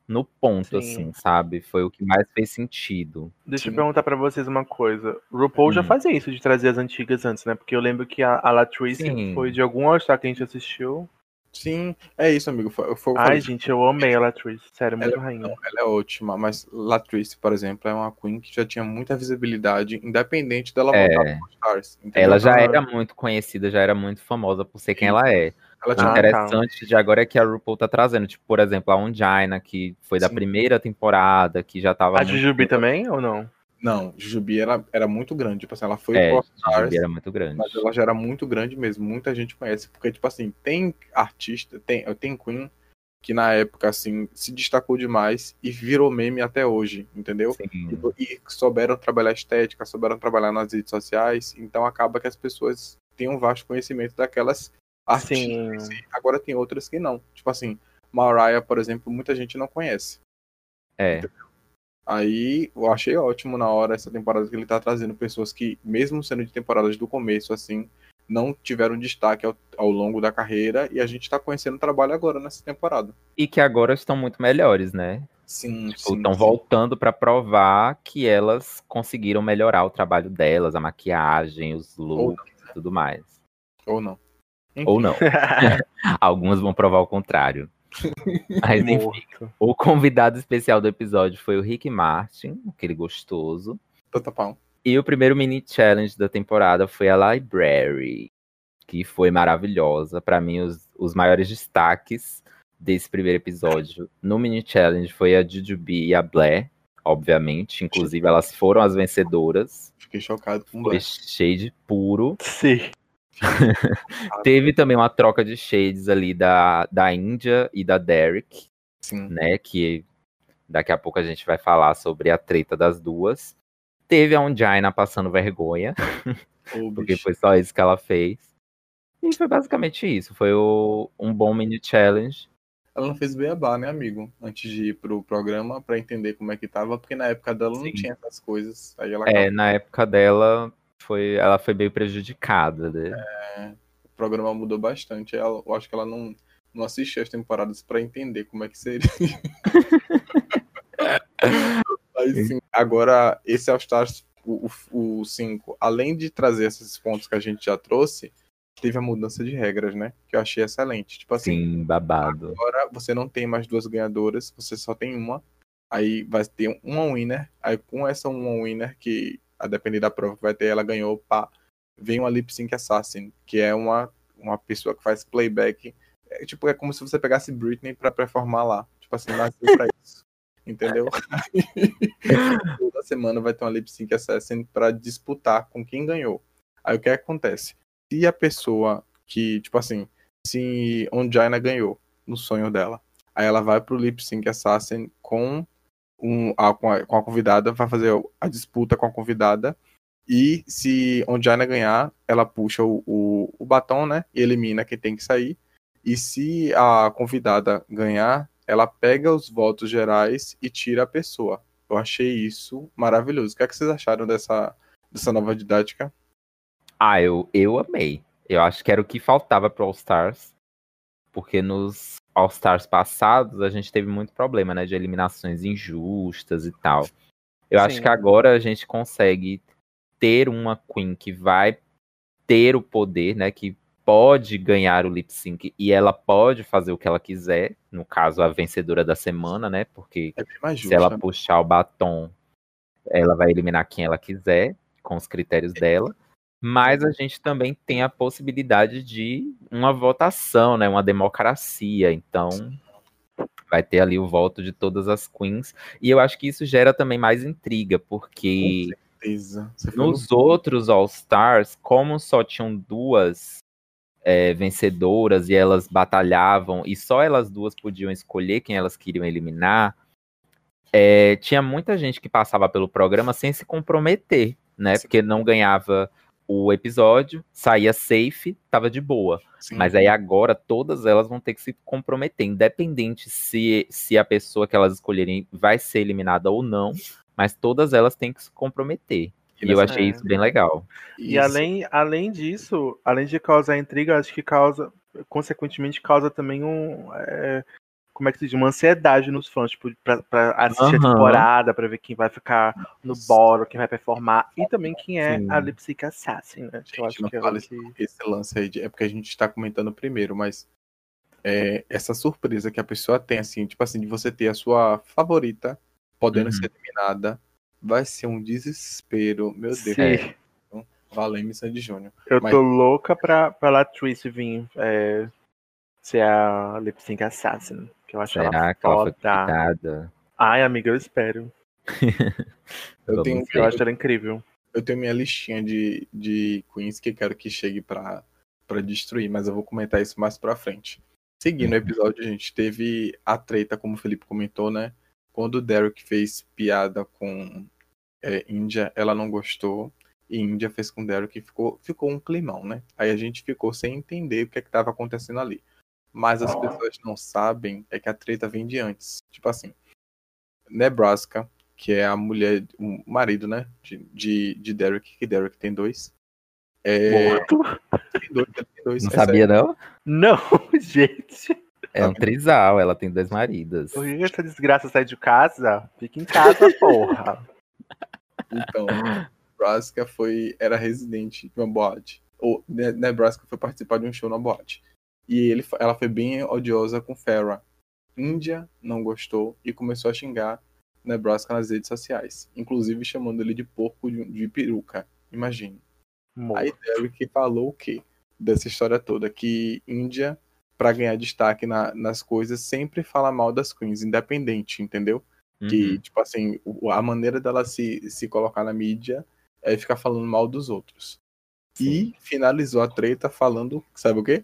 no ponto, Sim. assim, sabe? Foi o que mais fez sentido. Deixa eu Sim. perguntar pra vocês uma coisa. O RuPaul já Hum. fazia isso de trazer as antigas antes, né? Porque eu lembro que a, a Latrice Sim. foi de algum All-Star que a gente assistiu. Sim, é isso, amigo. Foi, foi, o Ai, gente, eu amei a Latrice. Sério, muito Ela- rainha. Não, ela é ótima, mas Latrice, por exemplo, é uma queen que já tinha muita visibilidade, independente dela É. voltar pro Stars. entendeu? Ela já Ah. era muito conhecida, já era muito famosa por ser quem ela é. Ela O tinha Ah, interessante de agora é que a RuPaul tá trazendo, tipo, por exemplo, a Ongina, que foi da Sim. primeira temporada, que já tava. A muito- Jujubi também, ou não? Não, Jujubi era, era muito grande. Tipo assim, ela foi É, pro Stars, era muito grande. mas ela já era muito grande mesmo. Muita gente conhece. Porque, tipo assim, tem artista, tem, tem Queen que na época, assim, se destacou demais e virou meme até hoje, entendeu? Sim. Tipo, E souberam trabalhar estética, souberam trabalhar nas redes sociais, então acaba que as pessoas têm um vasto conhecimento daquelas artistas. Sim. Agora tem outras que não. Tipo assim, Mariah, por exemplo, muita gente não conhece. É. Aí eu achei ótimo na hora essa temporada que ele tá trazendo pessoas que, mesmo sendo de temporadas do começo, assim, não tiveram destaque ao, ao longo da carreira e a gente tá conhecendo o trabalho agora nessa temporada. E que agora estão muito melhores, né? Sim, Tipo, estão voltando pra provar que elas conseguiram melhorar o trabalho delas, a maquiagem, os looks e tudo mais. Ou não. Ou não. Algumas vão provar o contrário. Mas enfim, Morto. o convidado especial do episódio foi o Rick Martin, aquele gostoso. Tanta pau. E o primeiro mini challenge da temporada foi a Library, que foi maravilhosa. Pra mim, os, os maiores destaques desse primeiro episódio no mini challenge foi a Jujubee e a Blair, obviamente. Inclusive, elas foram as vencedoras. Fiquei chocado com o Foi Black. shade puro. Sim. Teve também uma troca de shades ali da, da Índia e da Derek, Sim. né? Que daqui a pouco a gente vai falar sobre a treta das duas. Teve a Ongina passando vergonha. Ô, porque foi só isso que ela fez. E foi basicamente isso. Foi o- um bom mini challenge. Ela não fez beabá, né, amigo? Antes de ir pro programa pra entender como é que tava, porque na época dela não Sim. tinha essas coisas. Aí ela É, na época dela, foi, ela foi meio prejudicada, né? o programa mudou bastante. Ela, eu acho que ela não, não assistiu as temporadas pra entender como é que seria. Aí sim, agora esse All Stars, o 5, além de trazer esses pontos que a gente já trouxe, teve a mudança de regras, né? Que eu achei excelente. Tipo assim, Sim, babado. agora você não tem mais duas ganhadoras, você só tem uma. Aí vai ter uma winner. Aí com essa uma winner, que a depender da prova que vai ter, ela ganhou, pá, vem uma lip sync assassin, que é uma, uma pessoa que faz playback. É, tipo, é como se você pegasse Britney pra performar lá. Tipo assim, nasceu pra isso. Entendeu? Toda semana vai ter uma lip sync assassin pra disputar com quem ganhou. Aí o que acontece? Se a pessoa que, tipo assim, se Ongina ganhou no sonho dela, aí ela vai pro lip sync assassin com, um, a, com, a, com a convidada, vai fazer a disputa com a convidada. E se Ongina ganhar, ela puxa o, o, o batom, né? E elimina quem tem que sair. E se a convidada ganhar, ela pega os votos gerais e tira a pessoa. Eu achei isso maravilhoso. O que, é que vocês acharam dessa, dessa nova didática? Ah, eu, eu amei. Eu acho que era o que faltava pro All Stars. Porque nos All Stars passados a gente teve muito problema, né? De eliminações injustas e tal. Eu acho Sim. que agora a gente consegue ter uma Queen que vai ter o poder, né? Que pode ganhar o lip sync e ela pode fazer o que ela quiser. No caso, a vencedora da semana, né? Porque É se ela puxar o batom, ela vai eliminar quem ela quiser, com os critérios dela. Mas a gente também tem a possibilidade de uma votação, né? Uma democracia. Então, vai ter ali o voto de todas as queens. E eu acho que isso gera também mais intriga, porque nos outros All Stars, como só tinham duas é, vencedoras e elas batalhavam e só elas duas podiam escolher quem elas queriam eliminar, é, tinha muita gente que passava pelo programa sem se comprometer, né? Sim. Porque não ganhava o episódio, saía safe, tava de boa. Sim. Mas aí agora todas elas vão ter que se comprometer, independente se, se a pessoa que elas escolherem vai ser eliminada ou não, mas todas elas têm que se comprometer. E eu achei é. isso bem legal. E isso. além, além disso, além de causar intriga, acho que causa, consequentemente, causa também um. É, como é que se diz? Uma ansiedade nos fãs, tipo, pra, pra assistir uhum. a temporada, pra ver quem vai ficar no bolo, quem vai performar, e também quem é Sim. a Lip Sync Assassin, né? Gente, eu acho não que é fala esse, que... esse lance aí, de, é porque a gente tá comentando primeiro, mas é, essa surpresa que a pessoa tem, assim, tipo assim, de você ter a sua favorita podendo uhum. ser eliminada, vai ser um desespero, meu Deus. Sim. Então, Valeme Sandy Júnior. Eu mas... tô louca pra, pra Latrice vir é, ser a Lip Sync Assassin. Que eu acho Será ela foda. Ai, amiga, eu espero. eu, tenho, eu acho ela incrível. Eu tenho minha listinha de, de queens que quero que chegue pra, pra destruir, mas eu vou comentar isso mais pra frente. Seguindo o episódio, a gente teve a treta, como o Felipe comentou, né? Quando o Derek fez piada com é, Índia, ela não gostou. E Índia fez com o Derek e ficou, ficou um climão, né? Aí a gente ficou sem entender o que é estava acontecendo ali. Mas as pessoas não sabem é que a treta vem de antes. Tipo assim, Nebraska, que é a mulher, o marido, né? De, de, de Derek, que Derek tem dois. É... Morto? Tem dois, tem dois. Não é sabia, sério. não? Não, gente. É um trisal, ela tem dois maridos. Por que essa desgraça sai de casa? Fica em casa, porra. Então, Nebraska foi, era residente de uma boate. Ou Nebraska foi participar de um show na boate. E ele, ela foi bem odiosa com Farrah. Índia não gostou e começou a xingar Nebraska nas redes sociais, inclusive chamando ele de porco de, de peruca. Imagine. Aí Derek falou o quê? Dessa história toda, que Índia, para ganhar destaque na, nas coisas, sempre fala mal das queens, independente, entendeu? Uhum. Que, tipo assim, a maneira dela se, se colocar na mídia é ficar falando mal dos outros. Sim. E finalizou a treta falando, sabe o quê?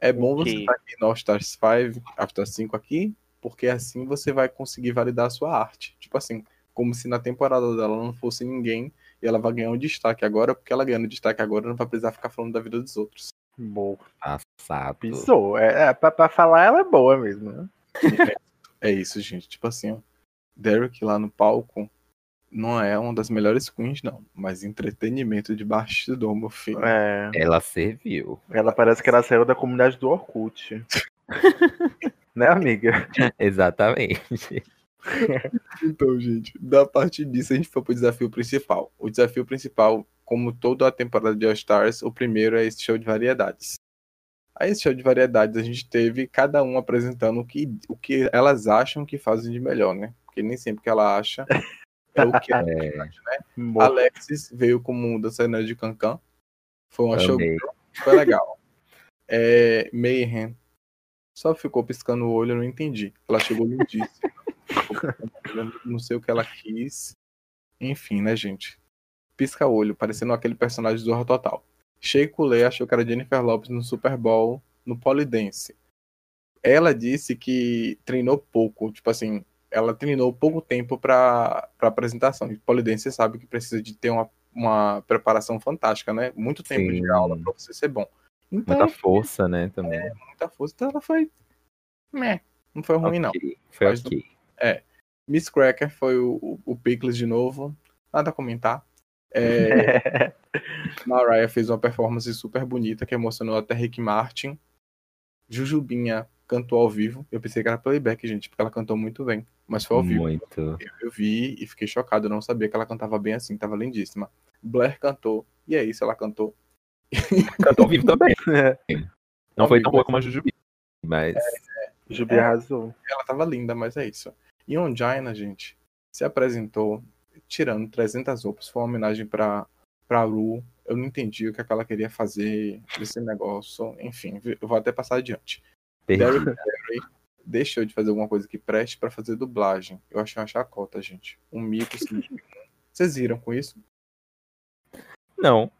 É bom okay. você estar aqui no All Stars 5, All Stars 5 aqui, porque assim você vai conseguir validar a sua arte. Tipo assim, como se na temporada dela não fosse ninguém e ela vai ganhar um destaque agora, porque ela ganhando destaque agora não vai precisar ficar falando da vida dos outros. Bom. Passado. Pisou. É, é, pra, pra falar ela é boa mesmo, né? É, é isso, gente. Tipo assim, ó. Derek lá no palco não é uma das melhores queens, não. Mas entretenimento de bastidor, meu filho. É. Ela serviu. Ela parece que ela saiu da comunidade do Orkut. né, amiga? Exatamente. então, gente, da parte disso a gente foi pro desafio principal. O desafio principal, como toda a temporada de All Stars, o primeiro é esse show de variedades. Aí esse show de variedades a gente teve cada um apresentando o que, o que elas acham que fazem de melhor, né? porque nem sempre que ela acha é o que é, verdade, né? Alexis veio como dançarina de Cancan. Foi uma show. Foi legal. É, Mayhem só ficou piscando o olho, eu não entendi. Ela chegou lindíssima. não sei o que ela quis. Enfim, né, gente? Pisca o olho, parecendo aquele personagem do Horror Total. Shea Coulee achou que era Jennifer Lopes no Super Bowl no Polidense. Ela disse que treinou pouco, tipo assim, ela treinou pouco tempo para apresentação. E polidense sabe que precisa de ter uma, uma preparação fantástica, né? Muito tempo Sim. de aula para você ser bom. Então, muita força, né, também. É, muita força. Então ela foi. Meh, não foi ruim, okay. não. Foi Mas, ok. É. Miss Cracker foi o, o, o Pickles de novo. Nada a comentar. É, Mariah fez uma performance super bonita que emocionou até Rick Martin. Jujubinha cantou ao vivo. Eu pensei que era playback, gente, porque ela cantou muito bem. Mas foi ao vivo. Muito. Eu, eu vi e fiquei chocado. Eu não sabia que ela cantava bem assim, tava lindíssima. Blair cantou. E é isso, ela cantou. cantou ao vivo também. É. Não ao foi tão boa como a Jujubi. Mas. É, é. Jujubi é, arrasou. Ela tava linda, mas é isso. E Onjaina, gente, se apresentou tirando 300 roupas. Foi uma homenagem pra, pra Ru. Eu não entendi o que, é que ela queria fazer desse negócio. Enfim, eu vou até passar adiante. Barry deixou de fazer alguma coisa que preste para fazer dublagem. Eu achei uma chacota, gente. Um mico. Vocês viram com isso? Não.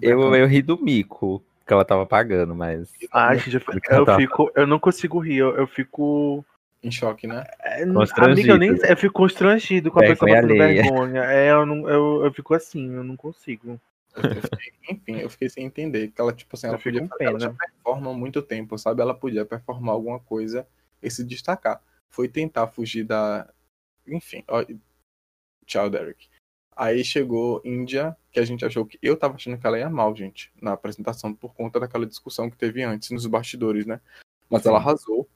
Eu, eu ri do mico. que ela tava pagando, mas. Ai, gente, eu, eu tava- fico. Eu não consigo rir, eu, eu fico. Em choque, né? é, Constrangido. Amiga, eu, nem, eu fico constrangido com a pessoa passando alheia. vergonha. É, eu, não, eu, eu fico assim, eu não consigo. Eu- eu fiquei- enfim, eu fiquei sem entender. Que ela, tipo assim, ela podia fazer, ela já performa há muito tempo, sabe? Ela podia performar alguma coisa e se destacar. Foi tentar fugir da. Enfim, ó, tchau, Derek. Aí chegou Índia, que a gente achou que. Eu tava achando que ela ia mal, gente, na apresentação, por conta daquela discussão que teve antes nos bastidores, né? Mas ela Sim. arrasou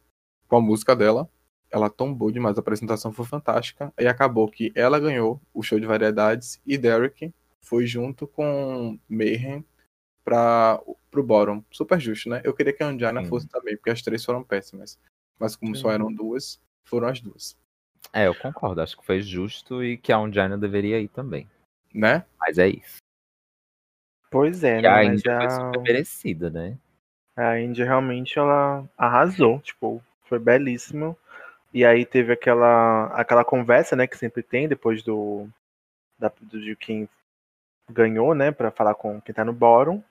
com a música dela. Ela tombou demais, a apresentação foi fantástica. E acabou que ela ganhou o show de variedades e Derek foi junto com Mayhem para pro bottom. Super justo, né? Eu queria que a Anjana Sim. fosse também, porque as três foram péssimas. Mas como só eram duas, foram as duas. É, eu concordo. Acho que foi justo e que a Undina deveria ir também. Né? Mas é isso. Pois é, E né? a Mas Índia foi a, super merecida, né? a Índia realmente ela arrasou. Tipo, foi belíssimo. E aí teve aquela, aquela conversa, né, que sempre tem depois do, da, do de quem ganhou, né, pra falar com quem tá no bórum.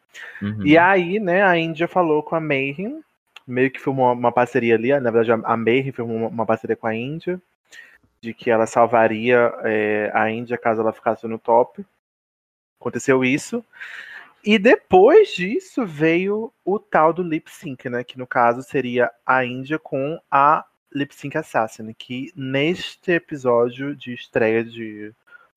Uhum. E aí, né, a Índia falou com a Mayhem, meio que foi uma, parceria ali, na verdade a Mayhem uma, uma parceria com a Índia, de que ela salvaria é, a Índia caso ela ficasse no top. Aconteceu isso. E depois disso veio o tal do lip sync, né, que no caso seria a Índia com a Lip Sync Assassin, que neste episódio de estreia de,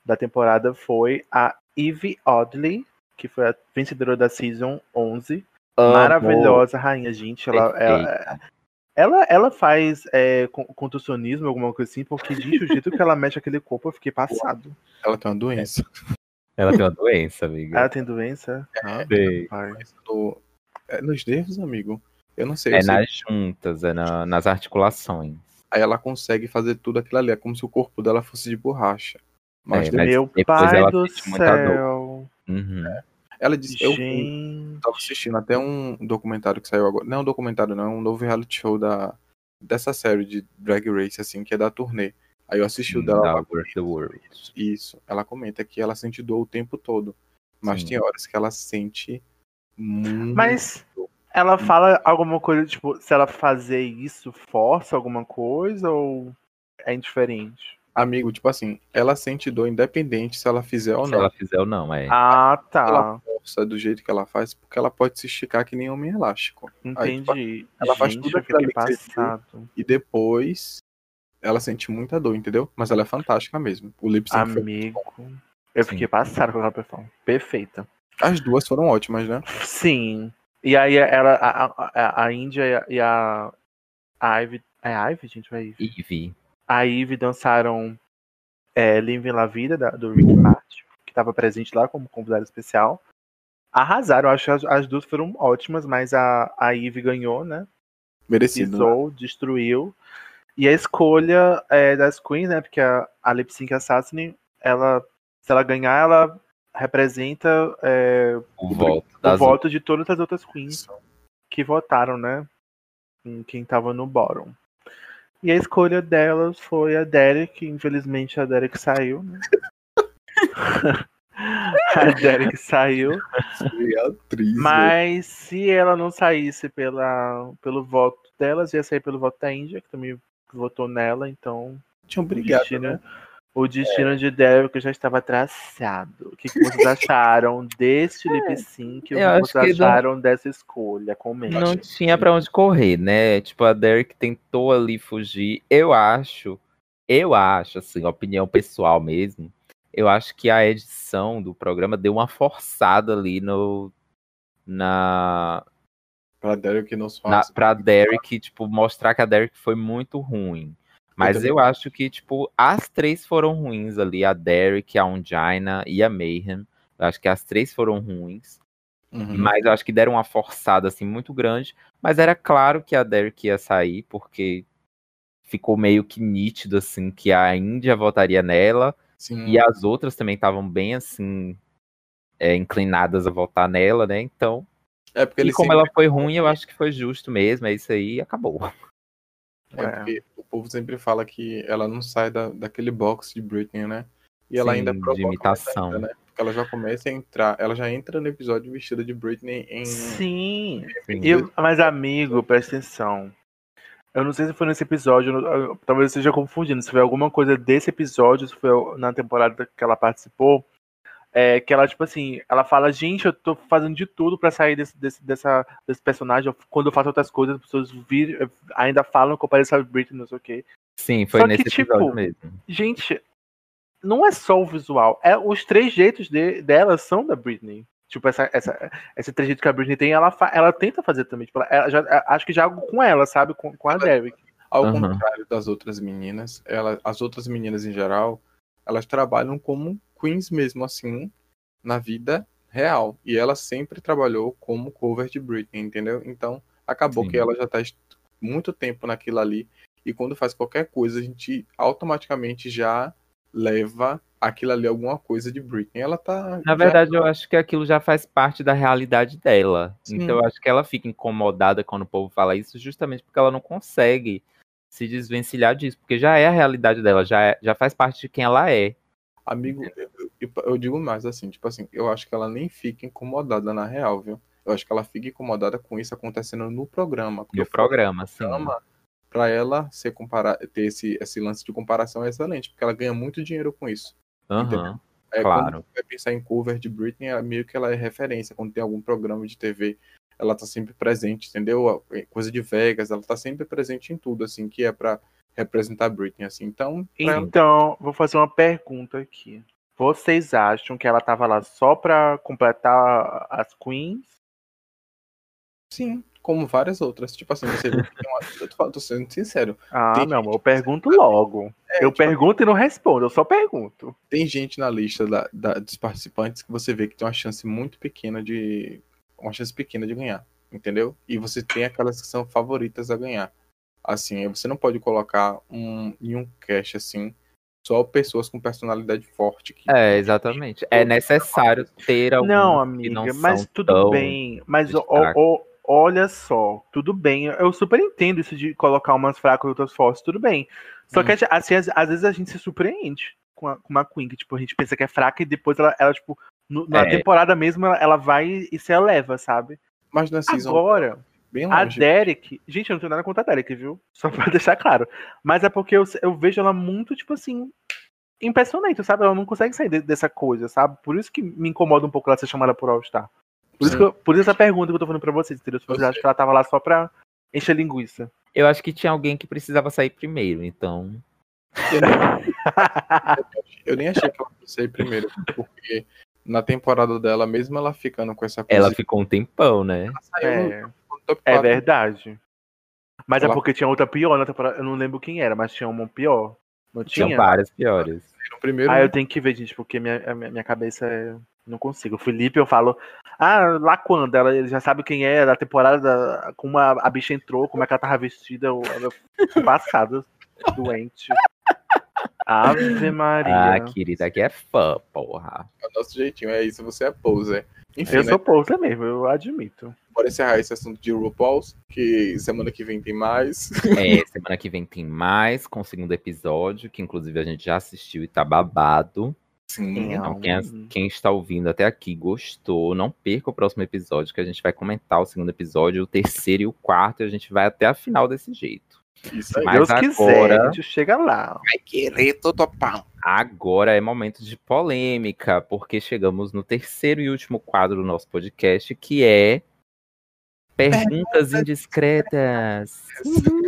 da temporada foi a Eve Oddly, que foi a vencedora da Season 11. Amo. Maravilhosa rainha, gente. Ela, ela, ela, ela faz é, con- contorcionismo, alguma coisa assim, porque o jeito que ela mexe aquele corpo, eu fiquei passado. Ela tem uma doença. Ela tem uma doença, amiga. Ela tem doença? Ah, Sei. pai. No- é nos nervos, amigo. Eu não sei. É eu sei nas juntas, é na- nas articulações. Aí ela consegue fazer tudo aquilo ali. É como se o corpo dela fosse de borracha. Mas É, mas Meu pai ela do céu. Uhum. ela disse. Eu Gente. tava assistindo até um documentário que saiu agora. Não é um documentário, não. É um novo reality show da, dessa série de Drag Race, assim, que é da turnê. Aí eu assisti o dela. Da lá. Worth the World. Isso. Ela comenta que ela sente dor o tempo todo. Mas Sim. tem horas que ela sente muito. Mas ela fala alguma coisa, tipo, se ela fazer isso, força alguma coisa ou é indiferente? Amigo, tipo assim, ela sente dor independente se ela fizer ou Se não. ela fizer ou não, é. Ah, tá. Ela força do jeito que ela faz, porque ela pode se esticar que nem homem elástico. Aí, tipo, Entendi. ela faz Gente, tudo eu fiquei aquilo ali que você viu. passado. E depois ela sente muita dor, entendeu? Mas ela é fantástica mesmo. O lip sync foi... Amigo. Eu fiquei passado com aquela performance. Perfeita. As duas foram ótimas, né? Sim. E aí ela, a, a, a Índia e a, a Ivy. É a Ivy, gente? Vai Ivy. A Ivy dançaram é, Living La Vida, da- do Rick Martin, que estava presente lá como convidado especial. Arrasaram, acho que as, as duas foram ótimas, mas a, a Ivy ganhou, né? Merecido. né? Pisou, destruiu. E a escolha é, das Queens, né? Porque a, a Lip Sync Assassin, ela, se ela ganhar, ela representa é, O voto o voto de todas as outras Queens que votaram, né? Em quem tava no bottom. E a escolha delas foi a Derek. Infelizmente a Derek saiu, né? a Derek saiu. Atriz. né? Mas se ela não saísse pela, pelo voto delas, ia sair pelo voto da Índia, que também votou nela, então Tinha obrigado. destino, né? O destino de Derek já estava traçado. O que, que vocês acharam deste lip sync? O que vocês que não- acharam dessa escolha? Comenta. Não tinha pra onde correr, né? Tipo, a Derek tentou ali fugir. Eu acho, eu acho, assim, opinião pessoal mesmo. Eu acho que a edição do programa deu uma forçada ali no. Na. Pra Derek não se pra Derek, tipo, mostrar que a Derek foi muito ruim. Mas também eu acho que, tipo, as três foram ruins ali. A Derek, a Ungina e a Mayhem. Eu acho que as três foram ruins. Uhum. Mas eu acho que deram uma forçada assim muito grande. Mas era claro que a Derek ia sair, porque ficou meio que nítido assim que a Índia votaria nela Sim. e as outras também estavam bem assim é, inclinadas a votar nela, né? Então, É porque e como ela foi ruim, eu acho que foi justo mesmo. É isso aí, acabou. É porque o povo sempre fala que ela não sai da, daquele box de Britney, né? E ela Sim, ainda de provoca mais imitação. né? que ela já começa a entrar, ela já entra no episódio vestida de Britney em. Sim. Sim. Eu- mas, amigo, presta atenção. Eu não sei se foi nesse episódio, talvez eu esteja confundindo. Se foi alguma coisa desse episódio, se foi na temporada que ela participou. É, que ela, tipo assim, ela fala, gente, eu tô fazendo de tudo pra sair desse, desse, dessa, desse personagem. Quando eu faço outras coisas, as pessoas vir, ainda falam que eu pareço a Britney, não sei o quê. Sim, foi Só que, nesse episódio tipo, mesmo. Gente, não é só o visual, é os três jeitos de, dela são da Britney. Tipo, essa, essa, esse trejeito que a Britney tem, ela, fa- ela tenta fazer também. Tipo, ela, ela já, acho que já algo com ela, sabe? Com, com a Derek. Ao Aham. contrário das outras meninas, ela, as outras meninas em geral, elas trabalham como queens mesmo assim, na vida real. E ela sempre trabalhou como cover de Britney, entendeu? Então, acabou Sim. que ela já tá est- muito tempo naquilo ali. E quando faz qualquer coisa, a gente automaticamente já leva aquilo ali alguma coisa de Britney. Ela tá. Na já- verdade, eu acho que aquilo já faz parte da realidade dela. Sim. Então, eu acho que ela fica incomodada quando o povo fala isso, justamente porque ela não consegue se desvencilhar disso, porque já é a realidade dela, já, é- já faz parte de quem ela é. Amigo, eu, digo mais assim, tipo assim, eu acho que ela nem fica incomodada na real, viu? Eu acho que ela fica incomodada com isso acontecendo no programa. No programa, programa, pra ela ser compara ter esse, esse lance de comparação é excelente, porque ela ganha muito dinheiro com isso. Aham. É, Claro. Quando vai pensar em cover de Britney, é meio que ela é referência. Quando tem algum programa de TV, ela tá sempre presente, entendeu? Coisa de Vegas, ela tá sempre presente em tudo, assim, que é pra representar Britney, assim. Então, pra ela- Então, vou fazer uma pergunta aqui. Vocês acham que ela tava lá só pra completar as queens? sim, como várias outras. Tipo assim, você vê que tem uma... Eu tô, tô sendo sincero. Ah, Tem meu amor, eu pergunto logo. É, eu tipo, pergunto e não respondo, eu só pergunto. Tem gente na lista da- da- dos participantes que você vê que tem uma chance muito pequena de. Uma chance pequena de ganhar. Entendeu? E você tem aquelas que são favoritas a ganhar. Assim, você não pode colocar um, em um cast assim. Só pessoas com personalidade forte. Que, É, exatamente. É necessário ter alguns Não, que amiga, não mas são tudo tão bem. Mas destaque. ó, olha só, tudo bem. Eu super entendo isso de colocar umas fracas e outras fortes, tudo bem. Só Hum. que assim, às, às vezes a gente se surpreende com, a, com uma Queen, que tipo, a gente pensa que é fraca e depois ela, ela tipo, no- na É. temporada mesmo, ela, ela vai e se eleva, sabe? Mas na season Agora, bem a longe. Derek. Gente, eu não tenho nada contra a Derek, viu? Só pra deixar claro. Mas é porque eu, eu vejo ela muito, tipo assim. Impressionante, sabe? Ela não consegue sair de- dessa coisa, sabe? Por isso que me incomoda um pouco ela ser chamada por All-Star. Por, isso Sim. eu- por isso essa pergunta que eu tô falando pra vocês, entendeu? Se vocês acham que ela tava lá só pra encher linguiça. Eu acho que tinha alguém que precisava sair primeiro, então. Eu nem, eu nem achei que ela fosse aí primeiro. Porque na temporada dela, mesmo ela ficando com essa coisa. Ela ficou um tempão, né? ela saiu É, top é 4. verdade. Mas é Ela- porque tinha outra pior na temporada. Eu não lembro quem era, mas tinha uma pior. Não Tinham tinha? várias piores. No primeiro. Ah, eu tenho que ver, gente, porque minha, minha, minha cabeça é... não consigo. O Felipe, eu falo, ah, lá quando? Ela, ele já sabe quem é, da temporada, da- como a, a bicha entrou, como é que ela tava vestida, fico passada, doente. Ave Maria. Ah, querida, aqui é fã, porra. É o nosso jeitinho, é isso, você é poser. Enfim, eu né? sou poser mesmo, eu admito. Bora encerrar esse assunto de RuPaul's, que semana que vem tem mais. É, semana que vem tem mais com o segundo episódio, que inclusive a gente já assistiu e tá babado. Sim. Então, quem, quem está ouvindo até aqui gostou, não perca o próximo episódio, que a gente vai comentar o segundo episódio, o terceiro e o quarto, e a gente vai até a final desse jeito. Isso aí. Mas Deus quiser, agora- a gente chega lá. Vai querer todo pau. Agora é momento de polêmica, porque chegamos no terceiro e último quadro do nosso podcast, que é Perguntas Indiscretas.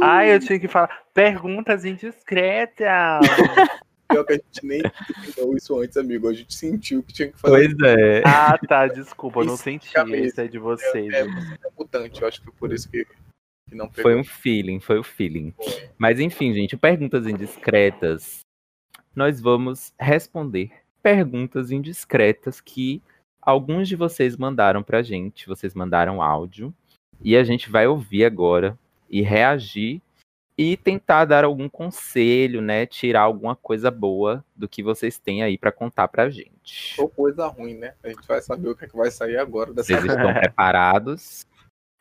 Ai, eu tinha que falar, perguntas indiscretas. Pior que a gente nem terminou isso antes, amigo. A gente sentiu que tinha que fazer. Pois é. ah, tá, desculpa, eu não senti esse aí de vocês. É, você é mutante, eu acho que foi por isso que. Foi um feeling, foi o feeling. Mas enfim, gente, perguntas indiscretas. Nós vamos responder perguntas indiscretas que alguns de vocês mandaram pra gente. Vocês mandaram áudio. E a gente vai ouvir agora e reagir e tentar dar algum conselho, né? Tirar alguma coisa boa do que vocês têm aí pra contar pra gente. Ou coisa ruim, né? A gente vai saber o que, é que vai sair agora dessa Vocês estão preparados?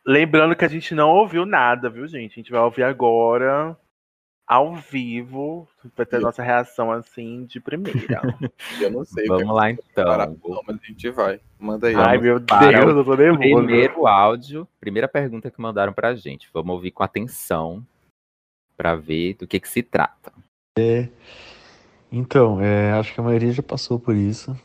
Lembrando que a gente não ouviu nada, viu, gente? A gente vai ouvir agora ao vivo pra ter nossa reação assim de primeira. Eu não sei. Vamos lá então. Não, mas a gente vai. Manda aí. Ai, meu para Deus, eu tô nervoso. Primeiro áudio, primeira pergunta que mandaram pra gente. Vamos ouvir com atenção pra ver do que que se trata. Então, é, acho que a maioria já passou por isso.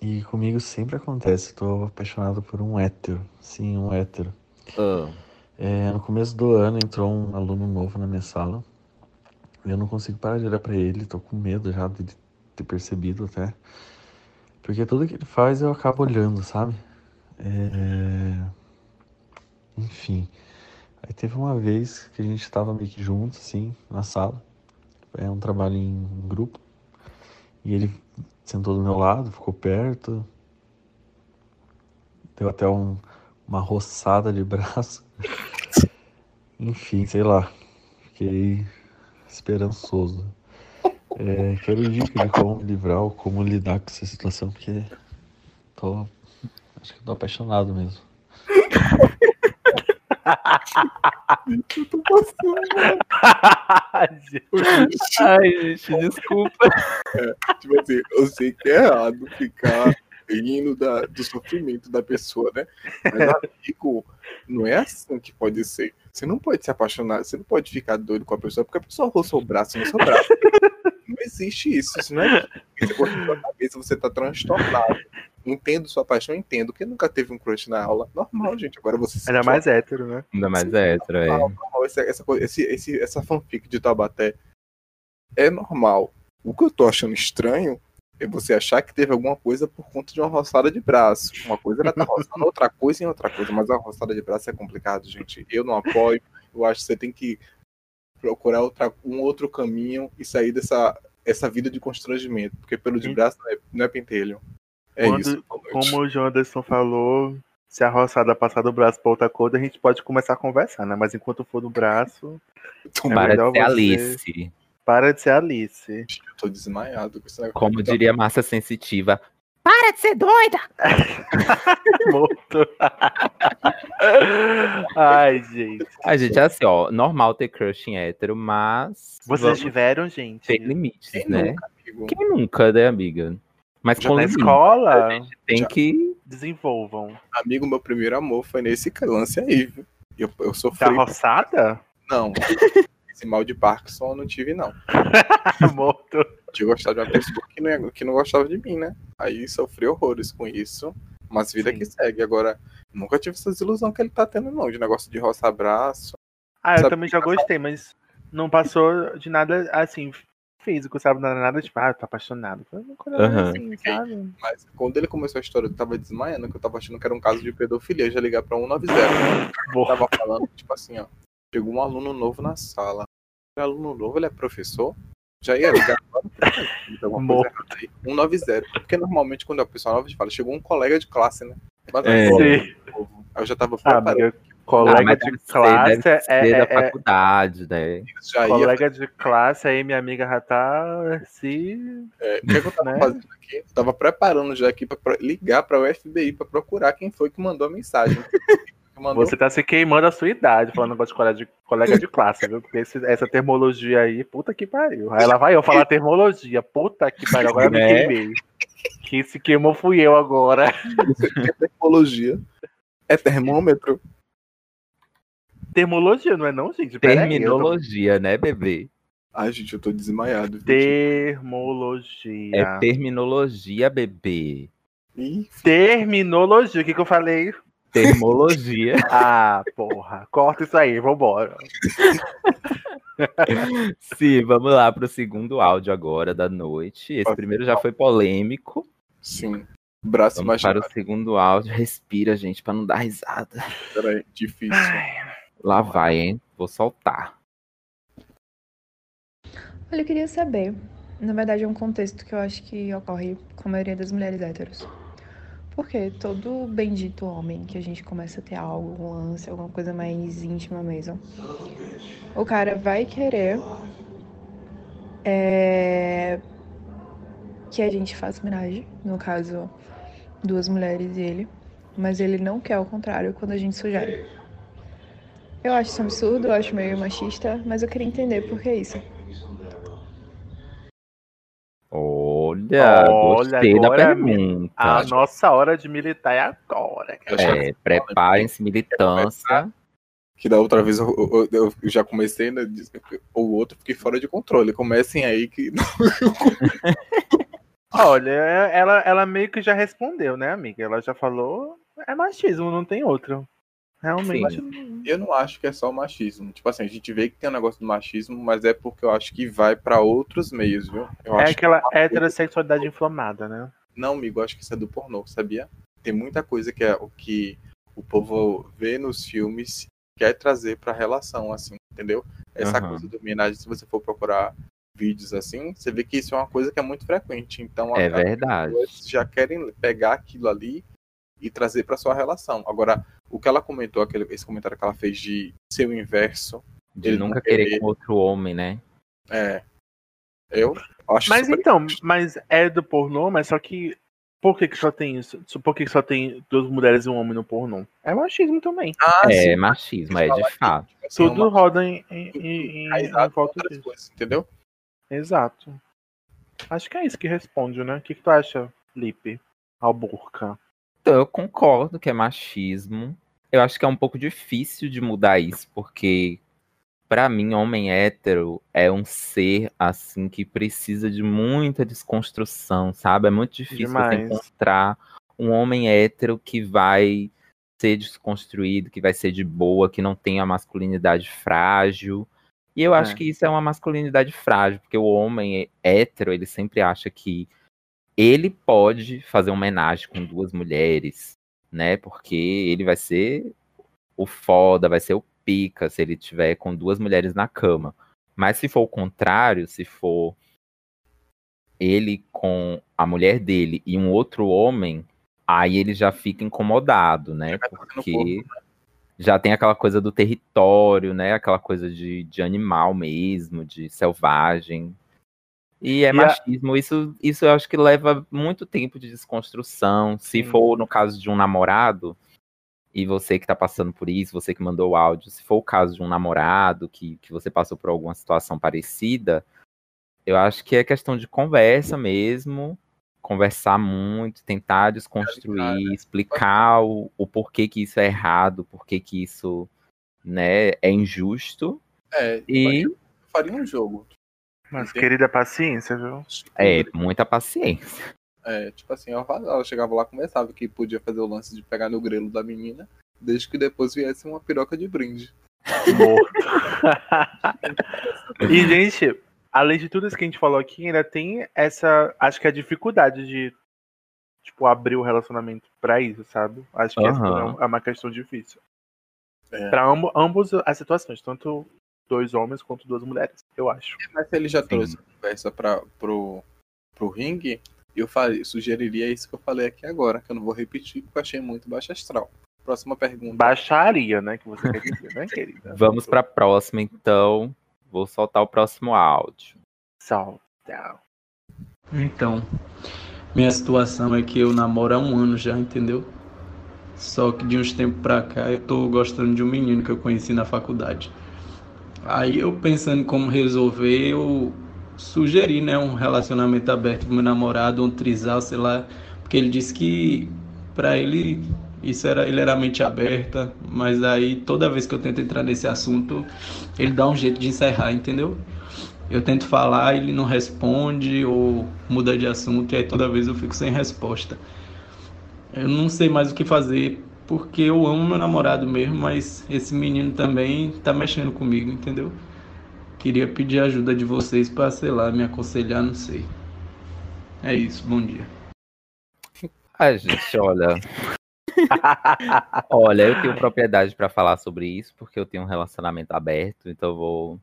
E comigo sempre acontece. Tô apaixonado por um hétero. Sim, um hétero. Ah, É, no começo do ano entrou um aluno novo na minha sala. Eu não consigo parar de olhar pra ele, tô com medo já de ter percebido até. Porque tudo que ele faz eu acabo olhando, sabe? É... Enfim. Aí teve uma vez que a gente tava meio que junto, assim, na sala. É um trabalho em grupo. E ele sentou do meu lado, ficou perto. Deu até um, uma roçada de braço. Enfim, sei lá. Fiquei esperançoso. É, quero dica de como livrar ou como lidar com essa situação, porque tô. Acho que tô apaixonado mesmo. Ai, gente, desculpa. Tipo assim, eu sei que é errado ficar rindo da, do sofrimento da pessoa, né? Mas, amigo, não é assim que pode ser. Você não pode se apaixonar, você não pode ficar doido com a pessoa porque a pessoa roçou o braço no seu braço. Não existe isso. Isso não é. Você sua cabeça, você tá transtornado. Entendo sua paixão, entendo. Quem nunca teve um crush na aula? Normal, gente. Agora você se Ainda mais hétero, né? Ainda mais hétero, é. normal, normal. Essa, essa, esse, esse, essa fanfic de Taubaté é normal. O que eu tô achando estranho é você achar que teve alguma coisa por conta de uma roçada de braço. Uma coisa era tá roçando outra coisa em outra coisa, mas a roçada de braço é complicado, gente. Eu não apoio. Eu acho que você tem que procurar outra, um outro caminho e sair dessa essa vida de constrangimento, porque pelo de braço não é, não é pentelho. É Quando- isso. Como o João Anderson falou, se a roçada passar do braço pra outra coisa, a gente pode começar a conversar, né? Mas enquanto for do braço, é Para melhor de ser você- Alice. Para de ser Alice. Eu tô desmaiado com esse negócio. Como diria Massa Sensitiva. Para de ser doida! Morto. Ai, gente. A gente é assim, ó, normal ter crush em hétero, mas. Vocês vamos tiveram, gente? ter limites, Quem né? nunca, amigo? Quem nunca, né, amiga? Mas Já com na limite. escola, Tem Já. que. desenvolvam. Amigo, meu primeiro amor foi nesse lance aí, viu? Eu, eu sofri. Da roçada? Não. Esse mal de Parkinson eu não tive, não. Morto. De gostar de uma pessoa que não, ia- que não gostava de mim, né? Aí sofri horrores com isso. Mas vida Sim. que segue. Agora, nunca tive essa desilusão que ele tá tendo, não. De negócio de roçar braço. Ah, eu Sabe- também já gostei, mas não passou de nada assim físico, sabe? Nada, nada tipo, ah, eu tô apaixonado. Foi uma coisa Aham. assim, sabe? Mas quando ele começou a história, eu tava desmaiando, que eu tava achando que era um caso de pedofilia. Já ligar pra 190. Eu Morto. tava falando, tipo assim, ó. Chegou um aluno novo na sala. O aluno novo, ele é professor? Já ia ligar agora? Tem alguma coisa errada aí. 190. Porque normalmente quando a pessoa nova, a gente fala, chegou um colega de classe, né? Mas não É. colega. Aí eu já tava Ah, preparando. amiga, colega Ah, de ser- classe é, ser da é- é- faculdade, né? já ia. Colega de classe, aí minha amiga já tá se. É, o que, é que eu tava né? fazendo aqui? Eu tava preparando já aqui pra pro- ligar pra FBI pra procurar quem foi que mandou a mensagem. Mandou Você tá se queimando a sua idade, falando negócio de colega de, colega de classe, viu? Porque esse- essa termologia aí, puta que pariu. Aí lá vai eu falar termologia, puta que pariu, agora eu me Né? queimei. Quem se queimou fui eu agora. termologia. É termômetro. Termologia, não é não, gente? Pera aí, eu tô- Terminologia, né, bebê? Ai, gente, eu tô desmaiado. Termologia. É terminologia, bebê. Terminologia, o que, que eu falei? Termologia. Ah, porra. Corta isso aí, vambora. Sim, vamos lá pro segundo áudio agora da noite. Esse primeiro já foi polêmico. sim. Braço Vamos para o segundo áudio. Respira, gente, pra não dar risada. Peraí, difícil. Lá vai, hein? Vou soltar. Olha, eu queria saber. Na verdade, é um contexto que eu acho que ocorre com a maioria das mulheres héteros. Porque todo bendito homem que a gente começa a ter algo, um lance, alguma coisa mais íntima mesmo, o cara vai querer é, que a gente faça homenagem, no caso, duas mulheres e ele, mas ele não quer o contrário quando a gente sugere. Eu acho isso absurdo, eu acho meio machista, mas eu queria entender por que isso. Olha, Olha, gostei da agora pergunta. A nossa hora de militar é agora. É, preparem-se, militância. Que da outra vez eu, eu- eu já comecei, né? O outro fiquei fora de controle. Comecem aí que. Olha, ela, ela meio que já respondeu, né, amiga? Ela já falou. É machismo, não tem outro. Realmente. Eu não acho que é só machismo. Tipo assim, a gente vê que tem um negócio do machismo, mas é porque eu acho que vai pra outros meios, viu? Eu É acho que- aquela heterossexualidade inflamada, né? Não, amigo, acho que isso é do pornô, sabia? Tem muita coisa que é o que o povo vê nos filmes quer trazer pra relação, assim, entendeu? Essa Aham. coisa do homenagem, se você for procurar vídeos assim, você vê que isso é uma coisa que é muito frequente. Então, É verdade. as pessoas já querem pegar aquilo ali e trazer pra sua relação. Agora, o que ela comentou, aquele, esse comentário que ela fez de ser o inverso, De Ele nunca querer querer. com outro homem, né? é. Eu acho Mas super- então, mas é do pornô, mas só que. Por que, que só tem isso? Por que, que só tem duas mulheres e um homem no pornô? É machismo também. Ah, é sim, machismo, é de fato. assim, é Tudo uma- roda em, em, em, em, em volta disso. coisas, entendeu? Exato. Acho que é isso que responde, né? O que, que tu acha, Lipe? Alburca. Então, eu concordo que é machismo. Eu acho que é um pouco difícil de mudar isso, porque pra mim, homem hétero é um ser assim que precisa de muita desconstrução, sabe? É muito difícil você encontrar um homem hétero que vai ser desconstruído, que vai ser de boa, que não tem a masculinidade frágil. E eu acho É. que isso é uma masculinidade frágil, porque o homem hétero, ele sempre acha que ele pode fazer uma homenagem com duas mulheres, né? Porque ele vai ser o foda, vai ser o pica se ele tiver com duas mulheres na cama. Mas se for o contrário, se for ele com a mulher dele e um outro homem, aí ele já fica incomodado, né? Porque já tem aquela coisa do território, né? Aquela coisa de, de animal mesmo, de selvagem. E é E a- machismo. Isso, isso eu acho que leva muito tempo de desconstrução. Se Sim. for no caso de um namorado, e você que tá passando por isso, você que mandou o áudio, se for o caso de um namorado que, que você passou por alguma situação parecida, eu acho que é questão de conversa mesmo, conversar muito, tentar desconstruir, explicar o, o porquê que isso é errado, porquê que isso né, é injusto. É, E faria um jogo. Mas, querida paciência, viu? é muita paciência. É, tipo assim, ela, ela chegava lá, conversava que podia fazer o lance de pegar no grelo da menina, desde que depois viesse uma piroca de brinde. E, gente, além de tudo isso que a gente falou aqui, ainda tem essa. Acho que a dificuldade de tipo, abrir o relacionamento pra isso, sabe? Acho que essa Aham. é uma questão difícil. É. Pra ambo, ambos as situações, tanto dois homens quanto duas mulheres, eu acho. Mas se ele já Sim. trouxe a conversa pra, pro, pro ringue, eu falei, sugeriria isso que eu falei aqui agora, que eu não vou repetir, porque eu achei muito baixo astral. Próxima pergunta. Baixaria, né? Que você quer dizer, né, querida? Vamos pra próxima, então. Vou soltar o próximo áudio. Salve. Então, minha situação é que eu namoro há um ano já, entendeu? Só que de uns tempos pra cá eu tô gostando de um menino que eu conheci na faculdade. Aí eu pensando em como resolver, eu sugeri, né, um relacionamento aberto com meu namorado, um trisal, sei lá, porque ele disse que pra ele isso era, ele era mente aberta, mas aí toda vez que eu tento entrar nesse assunto, ele dá um jeito de encerrar, entendeu? Eu tento falar, ele não responde ou muda de assunto, e aí toda vez eu fico sem resposta. Eu não sei mais o que fazer, porque eu amo meu namorado mesmo, mas esse menino também tá mexendo comigo, entendeu? Queria pedir ajuda de vocês para, sei lá, me aconselhar, não sei. É isso, bom dia. Ai, gente, olha. olha, eu tenho propriedade pra falar sobre isso, porque eu tenho um relacionamento aberto, então eu vou,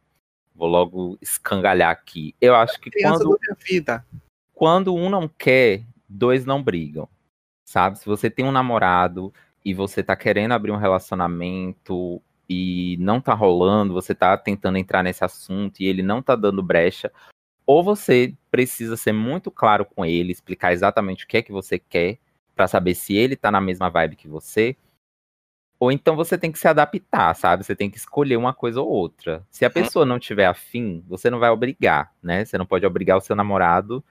vou logo escangalhar aqui. Eu acho que quando, da minha vida. quando um não quer, dois não brigam. Sabe? Se você tem um namorado e você tá querendo abrir um relacionamento e não tá rolando, você tá tentando entrar nesse assunto e ele não tá dando brecha, ou você precisa ser muito claro com ele, explicar exatamente o que é que você quer, pra saber se ele tá na mesma vibe que você, ou então você tem que se adaptar, sabe? Você tem que escolher uma coisa ou outra. Se a pessoa não tiver afim, você não vai obrigar, né? Você não pode obrigar o seu namorado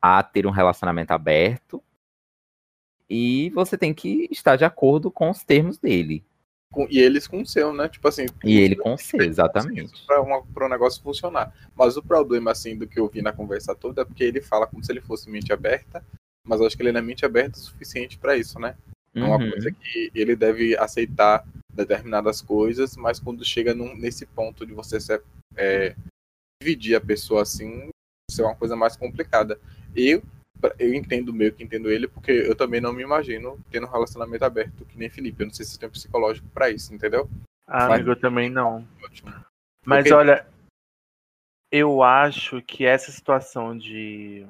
a ter um relacionamento aberto. E você tem que estar de acordo com os termos dele. E eles com o seu, né? Tipo assim. E ele com o seu, exatamente. Para o negócio funcionar. Mas o problema, assim, do que eu vi na conversa toda é porque ele fala como se ele fosse mente aberta, mas eu acho que ele não é mente aberta o suficiente para isso, né? É uma Uhum. coisa que ele deve aceitar determinadas coisas, mas quando chega num- nesse ponto de você se- é, dividir a pessoa assim, isso é uma coisa mais complicada. Eu, eu entendo meio que entendo ele, porque eu também não me imagino tendo um relacionamento aberto, que nem Felipe. Eu não sei se tem um psicológico pra isso, entendeu? Ah, Vai. amigo, eu também não. Ótimo. Mas Porque- olha, eu acho que essa situação de.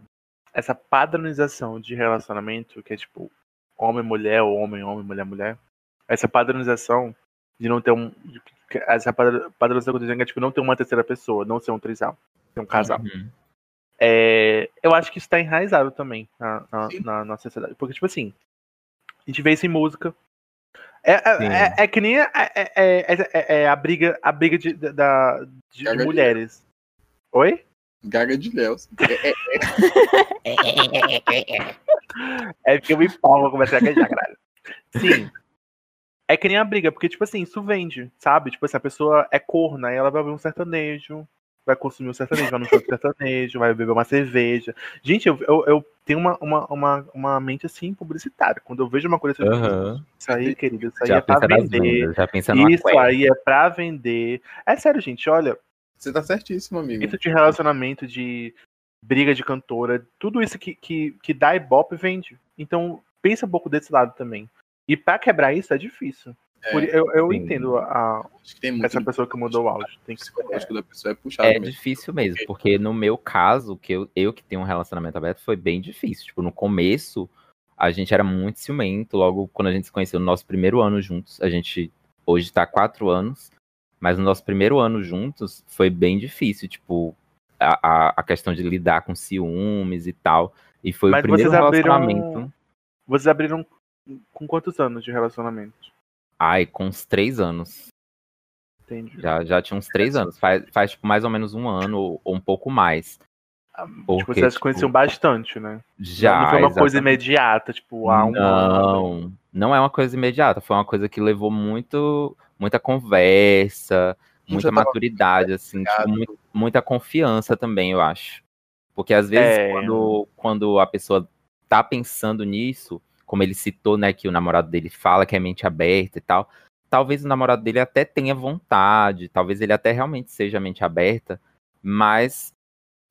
Essa padronização de relacionamento, que é tipo homem-mulher, ou homem-homem, mulher-mulher, essa padronização de não ter um. de Essa padr- padronização que eu tô dizendo é tipo não ter uma terceira pessoa, não ser um trisal, ser um casal. Uhum. É, eu acho que isso tá enraizado também na, na, na nossa sociedade. Porque, tipo assim, a gente vê isso em música. É, é, é- é que nem a, é, é- é- briga, a briga de, da, de, Gaga de mulheres. Oi? Gaga de Léus. É, porque eu me empolgo, comecei a gaguejar, caralho. Sim. É que nem a briga, porque, tipo assim, isso vende, sabe? Tipo assim, a pessoa é corna, aí ela vai ouvir um sertanejo, vai consumir um sertanejo, vai no show de sertanejo, vai beber uma cerveja. Gente, eu, eu, eu tenho uma, uma, uma, uma mente assim, publicitária. Quando eu vejo uma coisa assim, Aham. isso aí, querido, isso aí Já é pra vender. vendas, já pensa Isso aí é pra vender. É sério, gente, olha, você tá certíssimo, amigo. isso de relacionamento, de briga de cantora, tudo isso que, que, que dá ibope vende. Então, pensa um pouco desse lado também. E pra quebrar isso é difícil. É, Por- eu eu sim. entendo a, Acho que tem muito essa pessoa que mudou o áudio. Tem o que psicológico da pessoa é puxado É mesmo. difícil mesmo, porque no meu caso, que eu, eu que tenho um relacionamento aberto, foi bem difícil. Tipo, no começo, a gente era muito ciumento. Logo, quando a gente se conheceu no nosso primeiro ano juntos, a gente hoje tá há quatro anos, mas no nosso primeiro ano juntos foi bem difícil, tipo, a, a, a questão de lidar com ciúmes e tal. E foi Mas o primeiro vocês abriram- relacionamento. Vocês abriram com quantos anos de relacionamento? Ai, com uns três anos. Entendi. Já, já tinha uns três anos. Faz, faz tipo, mais ou menos um ano ou, ou um pouco mais. tipo, Porque, vocês se tipo, conheciam bastante, né? Já. não foi uma coisa exatamente. imediata, tipo, há um ano. Não, não é uma coisa imediata. Foi uma coisa que levou muito, muita conversa, muita maturidade, assim, tipo, ligado. mu- muita confiança também, eu acho. Porque às vezes É. quando, quando a pessoa tá pensando nisso, como ele citou, né, que o namorado dele fala que é mente aberta e tal, talvez o namorado dele até tenha vontade, talvez ele até realmente seja mente aberta, mas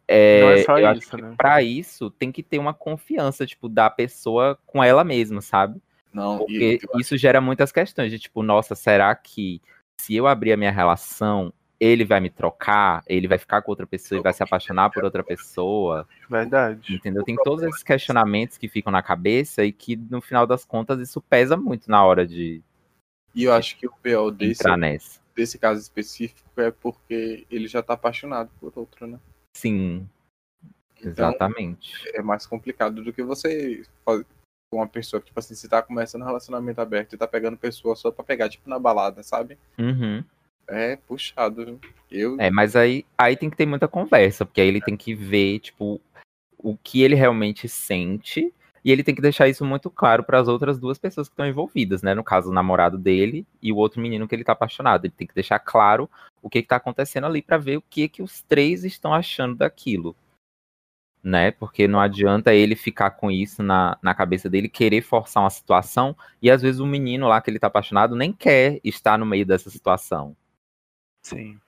é, Não é só eu acho isso, que né? pra isso tem que ter uma confiança, tipo, da pessoa com ela mesma, sabe? Não, Porque e, eu isso gera muitas questões de tipo, nossa, será que se eu abrir a minha relação, ele vai me trocar? Ele vai ficar com outra pessoa e vai se apaixonar por outra pessoa? Verdade. Entendeu? Tem todos esses questionamentos que ficam na cabeça e que no final das contas isso pesa muito na hora de e eu acho que o pior desse, entrar nessa. desse caso específico é porque ele já tá apaixonado por outro, né? Sim, Então, exatamente. é mais complicado do que você fazer com uma pessoa que, tipo assim, você tá começando um relacionamento aberto e tá pegando pessoa só pra pegar, tipo, na balada, sabe? Uhum. É puxado. Eu, É, mas aí, aí tem que ter muita conversa, porque aí ele tem que ver, tipo, o que ele realmente sente, e ele tem que deixar isso muito claro para as outras duas pessoas que estão envolvidas, né? No caso, o namorado dele e o outro menino que ele tá apaixonado. Ele tem que deixar claro o que, que tá acontecendo ali para ver o que que os três estão achando daquilo. Né? Porque não adianta ele ficar com isso na, na cabeça dele, querer forçar uma situação, e às vezes o menino lá que ele tá apaixonado nem quer estar no meio dessa situação. Sim.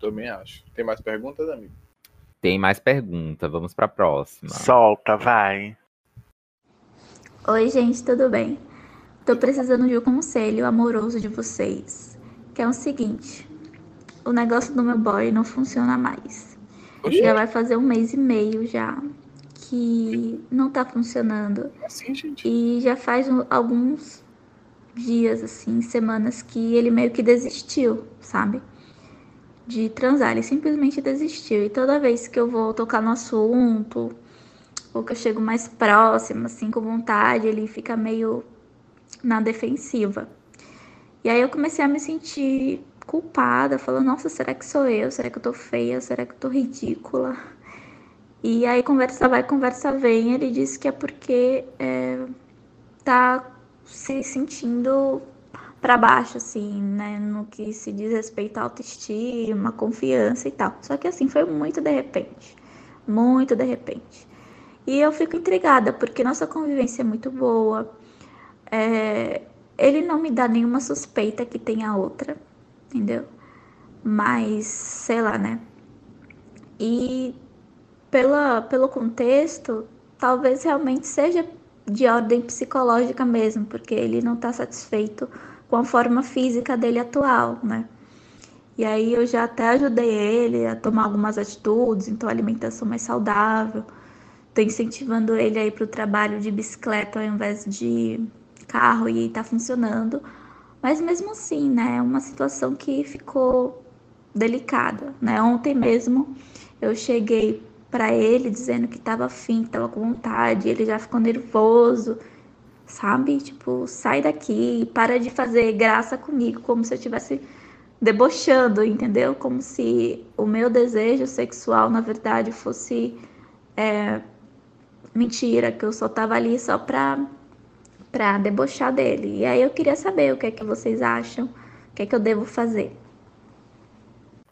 também acho. Tem mais perguntas, amigo? Tem mais pergunta, vamos pra próxima. Solta, vai. Oi, gente, tudo bem? Tô precisando de um conselho amoroso de vocês. Que é o seguinte: o negócio do meu boy não funciona mais. Oxi, Já vai fazer um mês e meio já que não tá funcionando. assim, gente. E já faz um- alguns dias, assim, semanas que ele meio que desistiu, sabe? De transar. Ele simplesmente desistiu. E toda vez que eu vou tocar no assunto, ou que eu chego mais próximo, assim, com vontade, ele fica meio na defensiva. E aí eu comecei a me sentir culpada, falando, nossa, será que sou eu? Será que eu tô feia? Será que eu tô ridícula? E aí conversa vai, conversa vem, ele disse que é porque é, tá se sentindo para baixo, assim, né, no que se diz respeito à autoestima, confiança e tal. Só que assim, foi muito de repente, muito de repente. E eu fico intrigada, porque nossa convivência é muito boa, é, ele não me dá nenhuma suspeita que tenha outra, entendeu? Mas, sei lá, né? E pela, pelo contexto, talvez realmente seja de ordem psicológica mesmo, porque ele não está satisfeito com a forma física dele atual, né? E aí eu já até ajudei ele a tomar algumas atitudes, então alimentação mais saudável. Tô incentivando ele a ir para o trabalho de bicicleta ao invés de carro e tá funcionando. Mas mesmo assim, né, é uma situação que ficou delicada, né? Ontem mesmo eu cheguei para ele dizendo que estava afim, que estava com vontade, ele já ficou nervoso, sabe? Tipo, sai daqui, para de fazer graça comigo, como se eu estivesse debochando, entendeu? Como se o meu desejo sexual, na verdade, fosse é, mentira, que eu só tava ali só pra, pra debochar dele. E aí eu queria saber o que é que vocês acham, o que é que eu devo fazer.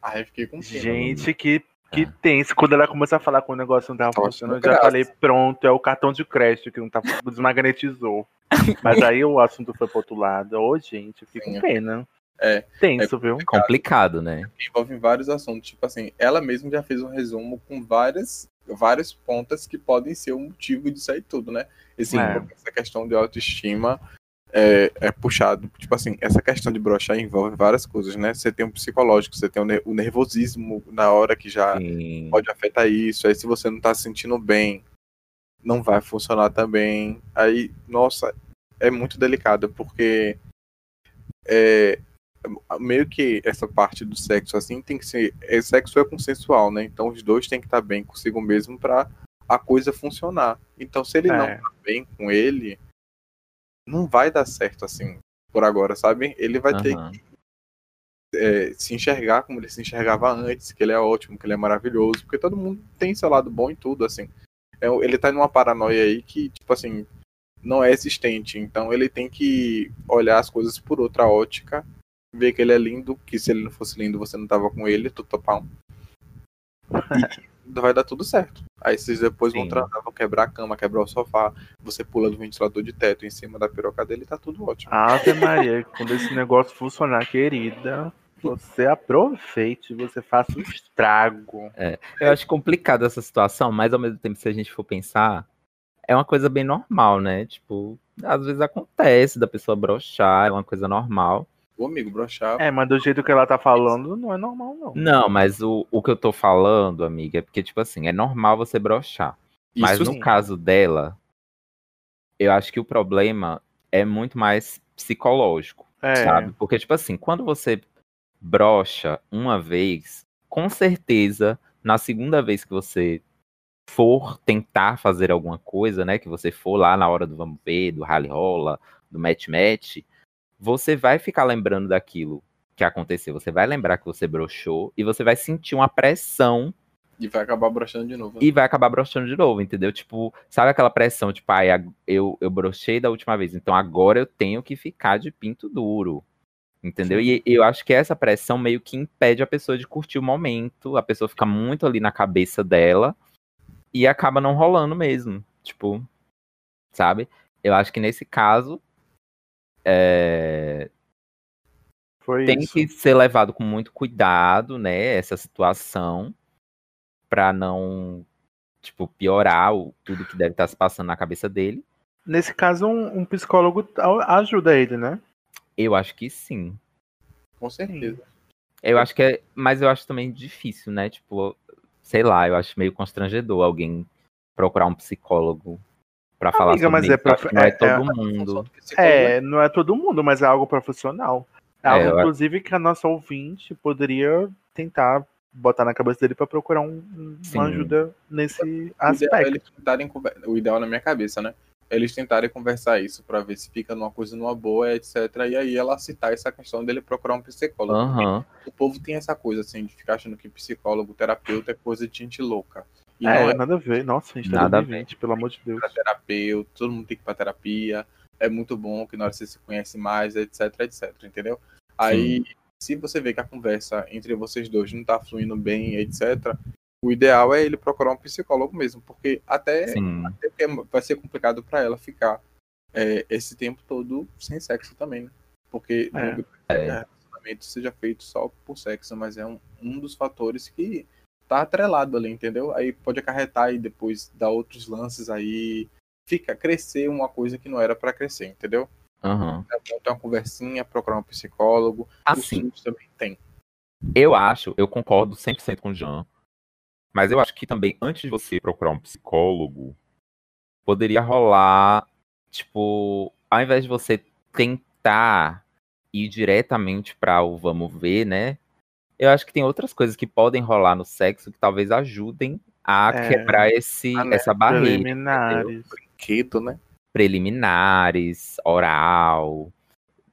Ah, eu fiquei com pena. Gente, que, que tenso. Quando ela começou a falar que o negócio não tava funcionando, eu já graça. falei, pronto, é o cartão de crédito que não tá desmagnetizou. Mas aí o assunto foi pro outro lado. Ô, gente, eu fico Sim. com pena. É. Tenso, viu? Complicado, né? envolve vários assuntos. Tipo assim, ela mesma já fez um resumo com várias, várias pontas que podem ser o motivo disso aí tudo, né? Esse, É. Essa questão de autoestima é, é puxado. Tipo assim, essa questão de brochar envolve várias coisas, né? Você tem o psicológico, você tem o, ne- o nervosismo na hora que já Sim. pode afetar isso. Aí se você não tá se sentindo bem, não vai funcionar também. Aí, nossa, é muito delicado, porque é, meio que essa parte do sexo assim tem que ser. É, sexo é consensual, né? Então os dois têm que estar bem consigo mesmo pra a coisa funcionar. Então, se ele não É. tá bem com ele, não vai dar certo assim por agora, sabe? Ele vai ter Aham. que é, se enxergar como ele se enxergava antes, que ele é ótimo, que ele é maravilhoso, porque todo mundo tem seu lado bom em tudo, assim. É, ele tá numa paranoia aí que, tipo assim, não é existente. Então ele tem que olhar as coisas por outra ótica, ver que ele é lindo, que se ele não fosse lindo você não tava com ele, tu topar um. E vai dar tudo certo. Aí vocês depois vão Sim. transar, vão quebrar a cama, quebrar o sofá, você pula do ventilador de teto em cima da piroca dele, tá tudo ótimo. Ave Maria, quando esse negócio funcionar, querida, você aproveite, você faça um estrago. Eu acho complicado essa situação, mas ao mesmo tempo, se a gente for pensar, é uma coisa bem normal, né? Tipo, às vezes acontece da pessoa brochar, é uma coisa normal. O amigo brochar. É, mas do jeito que ela tá falando, não é normal, não. Não, mas o, o que eu tô falando, amiga, é porque, tipo assim, é normal você brochar. Mas no sim. caso dela, eu acho que o problema é muito mais psicológico, É. sabe? Porque, tipo assim, quando você brocha uma vez, com certeza, na segunda vez que você for tentar fazer alguma coisa, né? Que você for lá na hora do vamos ver, do rally rola, do match match, você vai ficar lembrando daquilo que aconteceu. Você vai lembrar que você brochou e você vai sentir uma pressão E vai acabar brochando de novo. né? e vai acabar brochando de novo, entendeu? Tipo, sabe aquela pressão, tipo, ai, ag- eu, eu brochei da última vez, então agora eu tenho que ficar de pinto duro. Entendeu? E eu acho que essa pressão meio que impede a pessoa de curtir o momento, a pessoa fica muito ali na cabeça dela e acaba não rolando mesmo. Tipo, sabe? Eu acho que nesse caso é, Foi tem isso. que ser levado com muito cuidado, né, essa situação, pra não, tipo, piorar o, tudo que deve estar se passando na cabeça dele. Nesse caso, um, um psicólogo ajuda ele, né? Eu acho que sim. Com certeza. Eu acho que é, mas eu acho também difícil, né, tipo, sei lá, eu acho meio constrangedor alguém procurar um psicólogo pra falar Amiga, sobre mas isso. é não é, é- todo é- mundo. É, não é todo mundo, mas é algo profissional. É É, algo, eu- inclusive, que a nossa ouvinte poderia tentar botar na cabeça dele pra procurar um- um- uma ajuda nesse O ideal, é aspecto. eles tentarem conver- o ideal na minha cabeça, né? É Eles tentarem conversar isso pra ver se fica numa coisa numa boa, etc. E aí ela citar essa questão dele procurar um psicólogo. Aham. O povo tem essa coisa assim de ficar achando que psicólogo, terapeuta é coisa de gente louca. E não É, é nada a ver. Nossa, a gente tá Nada a 2020, pelo amor de Deus. pra terapeuta, todo mundo tem que ir pra terapia. É muito bom que na hora você se conhece mais, etc, etc, entendeu? Aí, se você vê que a conversa entre vocês dois não tá fluindo bem, etc, o ideal é ele procurar um psicólogo mesmo, porque até, Sim. até vai ser complicado pra ela ficar é, esse tempo todo sem sexo também, né? Porque É. não que o relacionamento seja feito só por sexo, mas é um, um dos fatores que tá atrelado ali, entendeu? Aí pode acarretar e depois dar outros lances aí, fica crescer uma coisa que não era pra crescer, entendeu? É bom ter uma conversinha, procurar um psicólogo. Assim, também tem. eu acho, eu concordo 100% com o Jean. Mas eu acho que também, antes de você procurar um psicólogo, poderia rolar, tipo, ao invés de você tentar ir diretamente para o vamos ver, né? Eu acho que tem outras coisas que podem rolar no sexo que talvez ajudem a É. quebrar esse, Ah, né? essa barreira. Preliminares. Quito, né? preliminares, oral,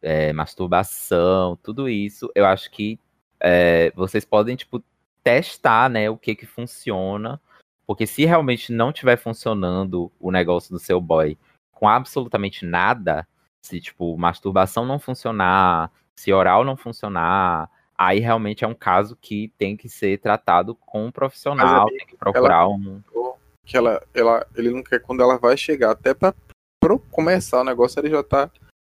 é, masturbação, tudo isso, eu acho que é, vocês podem, tipo, testar, né, o que que funciona, porque se realmente não estiver funcionando o negócio do seu boy com absolutamente nada, se, tipo, masturbação não funcionar, se oral não funcionar, aí realmente é um caso que tem que ser tratado com um profissional, amigo, tem que procurar um... Que ela, ela, ele não quer quando ela vai chegar, até pra, pra começar o negócio, ele já tá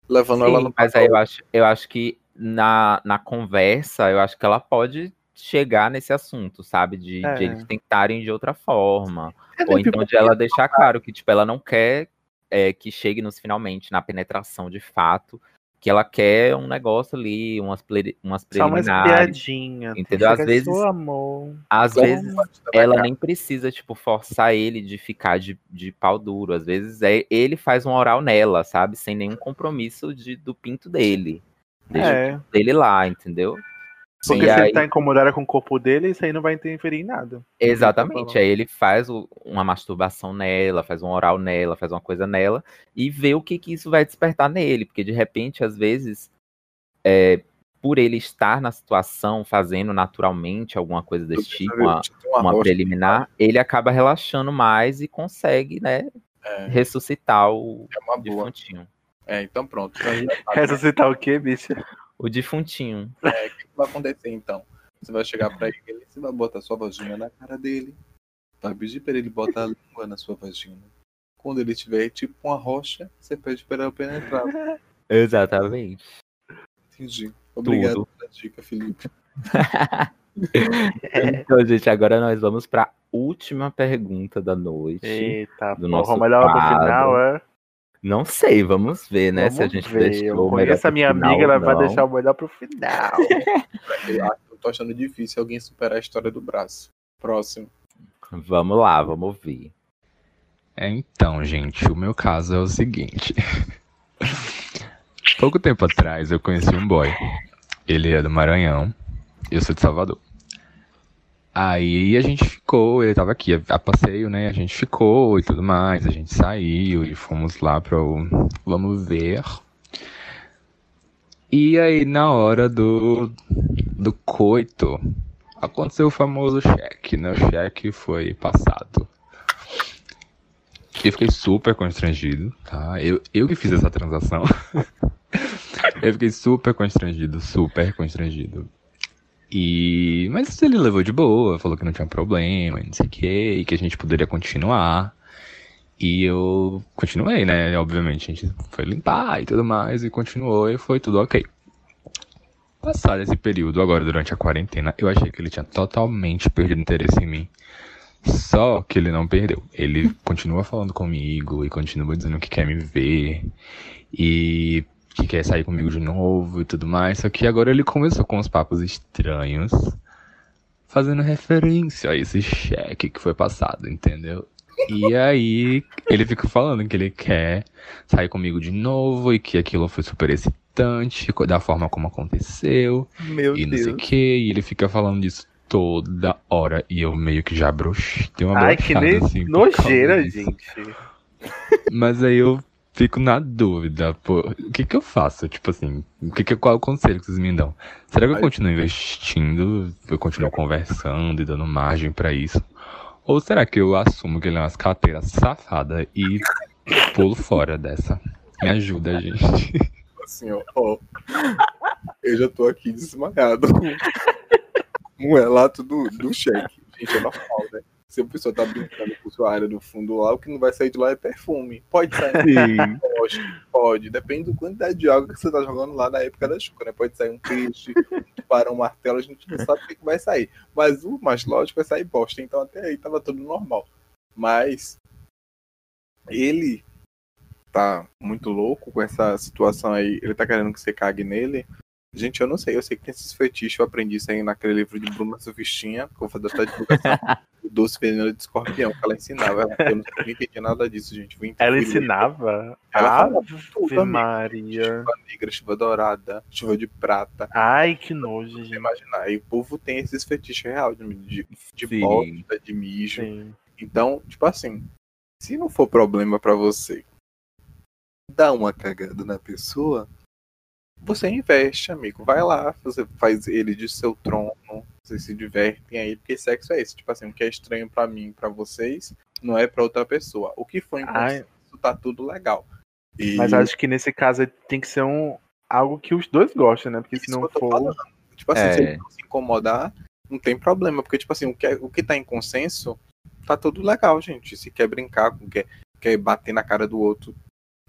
levando ela Sim, no mas aí eu acho, eu acho que na, na conversa, eu acho que ela pode chegar nesse assunto, sabe? De, de É. eles tentarem de outra forma. É, Ou então de ela deixar claro que, tipo, ela não quer é, que chegue nos finalmente, na penetração de fato, que ela quer um negócio ali, umas, ple- umas Só umas preliminares. piadinhas. entendeu? Às vezes- amor. Às vezes ela nem precisa, tipo, forçar ele de ficar de, de pau duro. Às vezes é, ele faz um oral nela, sabe? Sem nenhum compromisso de, do pinto dele. Deixa o É. pinto dele lá, entendeu? Porque se aí- ele tá incomodado com o corpo dele, isso aí não vai interferir em nada. Exatamente. falando. Aí ele faz o- uma masturbação nela, faz um oral nela, faz uma coisa nela e vê o que, que isso vai despertar nele. Porque de repente, às vezes, é, por ele estar na situação, fazendo naturalmente alguma coisa desse tipo, uma, uma preliminar, ele acaba relaxando mais e consegue, né, É, ressuscitar o é uma boa. defuntinho. É, então pronto. Então, sabe, Ressuscitar o quê, bicha? O defuntinho. O que vai acontecer então? Você vai chegar pra ele, você vai botar sua vagina na cara dele, vai pedir pra ele botar a língua na sua vagina. Quando ele tiver tipo uma rocha, você pede pra ela penetrar. Exatamente. Entendi. Obrigado Tudo. pela dica, Felipe. Então, gente, agora nós vamos pra última pergunta da noite. Eita, Do porra, nosso melhor final é. Não sei, vamos ver, né? Vamos se a gente ver. deixou Eu conheço a minha amiga, ela vai deixar o melhor pro final. Eu acho- eu tô achando difícil alguém superar a história do braço. Próximo. Vamos lá, vamos ouvir. É, então, gente, o meu caso é o seguinte. Pouco tempo atrás eu conheci um boy. Ele é do Maranhão, eu sou de Salvador. Aí a gente ficou, ele tava aqui a, a passeio, né? A gente ficou e tudo mais, a gente saiu e fomos lá pro Vamos Ver. E aí, na hora do, do coito, aconteceu o famoso cheque, né? O cheque foi passado. Eu fiquei super constrangido, tá? Eu, eu que fiz essa transação. eu fiquei super constrangido, super constrangido. E. Mas ele levou de boa, falou que não tinha problema, não sei o que, e que a gente poderia continuar. E eu continuei, né? Obviamente, a gente foi limpar e tudo mais, e continuou, e foi tudo ok. Passado esse período, agora durante a quarentena, eu achei que ele tinha totalmente perdido interesse em mim. Só que ele não perdeu. Ele continua falando comigo e continua dizendo que quer me ver e que quer sair comigo de novo e tudo mais. Só que agora ele começou com uns papos estranhos, fazendo referência a esse cheque que foi passado, entendeu? E aí ele fica falando que ele quer sair comigo de novo e que aquilo foi super excitante, da forma como aconteceu Meu e não sei o Deus. que, e ele fica falando disso toda hora, e eu meio que já brochei, tem uma Ai, que assim, nojeira, gente. Mas aí eu fico na dúvida, pô, o que que eu faço? Tipo assim, o que que, qual é o conselho que vocês me dão? Será que eu continuo investindo, eu continuo conversando e dando margem pra isso? Ou será que eu assumo que ele é uma escateira safada e pulo fora dessa? Me ajuda, gente. Assim, ó, ó. Eu já tô aqui desmaiado. Um relato do, do cheque. Gente, é normal, né? Se a pessoa tá brincando com sua área do fundo lá, o que não vai sair de lá é perfume. Pode sair. Pode, pode. Depende do quantidade de água que você tá jogando lá na época da chuva, né? Pode sair um peixe, um tubarão, um martelo, a gente não sabe o que, que vai sair. Mas o mais lógico é sair bosta. Então até aí tava tudo normal. Mas ele tá muito louco com essa situação aí. Ele tá querendo que você cague nele. Gente, eu não sei. Eu sei que tem esses fetiches. Eu aprendi isso aí naquele livro de Bruna Sufistinha, que eu vou fazer essa divulgação. o Doce Veneno de Escorpião, que ela ensinava. Eu não entendi nada disso, gente. Ela ensinava? Ela falava Ave tudo. Maria. Chuva negra, chuva dourada, chuva de prata. Ai, que nojo, gente. imaginar. E o povo tem esses fetiches reais de, de, de Sim. bosta, de mijo. Sim. Então, tipo assim, se não for problema pra você dar uma cagada na pessoa, você investe, amigo. Vai lá, você faz ele de seu trono, vocês se divertem aí, porque sexo é isso. Tipo assim, o que é estranho pra mim, pra vocês, não é pra outra pessoa. O que foi consenso, tá tudo legal. E Mas acho que nesse caso tem que ser um algo que os dois gostam, né? Porque se Isso não eu tô for. falando. Tipo assim, É. se ele não se incomodar, não tem problema. Porque, tipo assim, o que, é- o que tá em consenso, tá tudo legal, gente. Se quer brincar, quer, quer bater na cara do outro,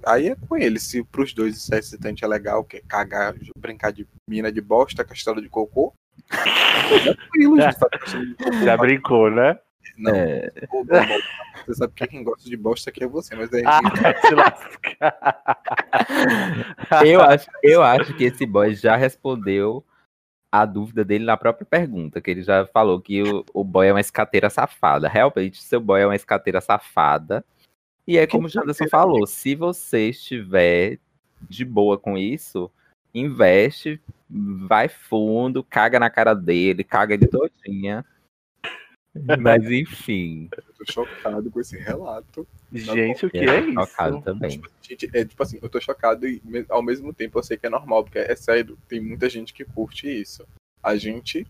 aí é com ele. Se pros dois isso é excitante, é legal, quer cagar, brincar de mina de bosta, castelo de cocô. Tranquilo, cocô, Já brincou, né? Não, É, cocô, bom, bom. Você sabe que quem gosta de bosta aqui é você, mas aí. Ah, vai se lascar. eu, acho, eu acho que esse boy já respondeu a dúvida dele na própria pergunta, que ele já falou que o, o boy é uma escateira safada. Realmente, seu boy é uma escateira safada. E é como o Janderson falou, se você estiver de boa com isso, investe, vai fundo, caga na cara dele, caga ele todinha. Mas enfim, Eu tô chocado com esse relato. Gente, o que é, é isso? chocado também. Tipo, gente, é tipo assim, eu tô chocado e ao mesmo tempo eu sei que é normal, porque é sério, tem muita gente que curte isso. A gente.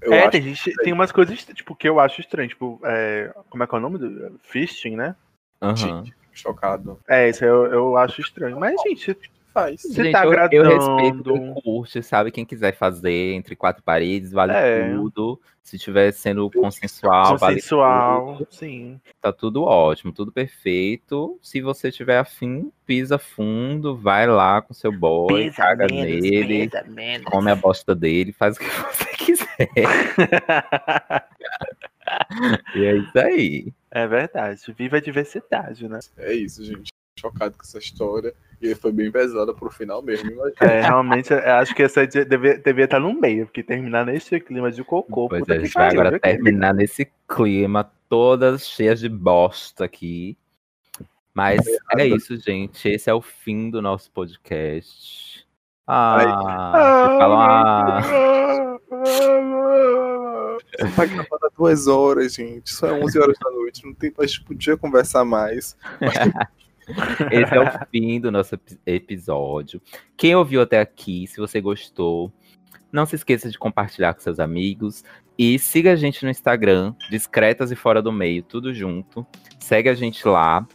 Eu é, acho tem, gente, tem umas coisas tipo, que eu acho estranho. Tipo, é, como é que é o nome do. Fisting, né? Aham. gente, chocado. É, isso eu, eu acho estranho. Mas, gente, Faz. Você Gente, tá eu, eu respeito agradando. quem curte, sabe? Quem quiser fazer entre quatro paredes, vale É. tudo. Se tiver sendo consensual, consensual, vale tudo. sim. Tá tudo ótimo, tudo perfeito. Se você tiver afim, pisa fundo, vai lá com seu boy, caga nele, come a bosta dele, faz o que você quiser. e é isso aí. É verdade. Viva a diversidade, né? É isso, gente. Chocado com essa história. E foi bem pesada pro final mesmo, imagina. É, realmente, eu acho que essa de- devia, devia estar no meio, porque terminar nesse clima de cocô. Pois puta é, a que gente vai agora viu? terminar nesse clima, todas cheias de bosta aqui. Mas é isso, gente. Esse é o fim do nosso podcast. Ah, vocês falam, ah, Tá gravando há duas horas, gente. Só é 11 horas da noite. Não tem, a gente podia conversar mais. esse é o fim do nosso epi- episódio. Quem ouviu até aqui, se você gostou, não se esqueça de compartilhar com seus amigos. E siga a gente no Instagram, Discretas e Fora do Meio, tudo junto. Segue a gente lá,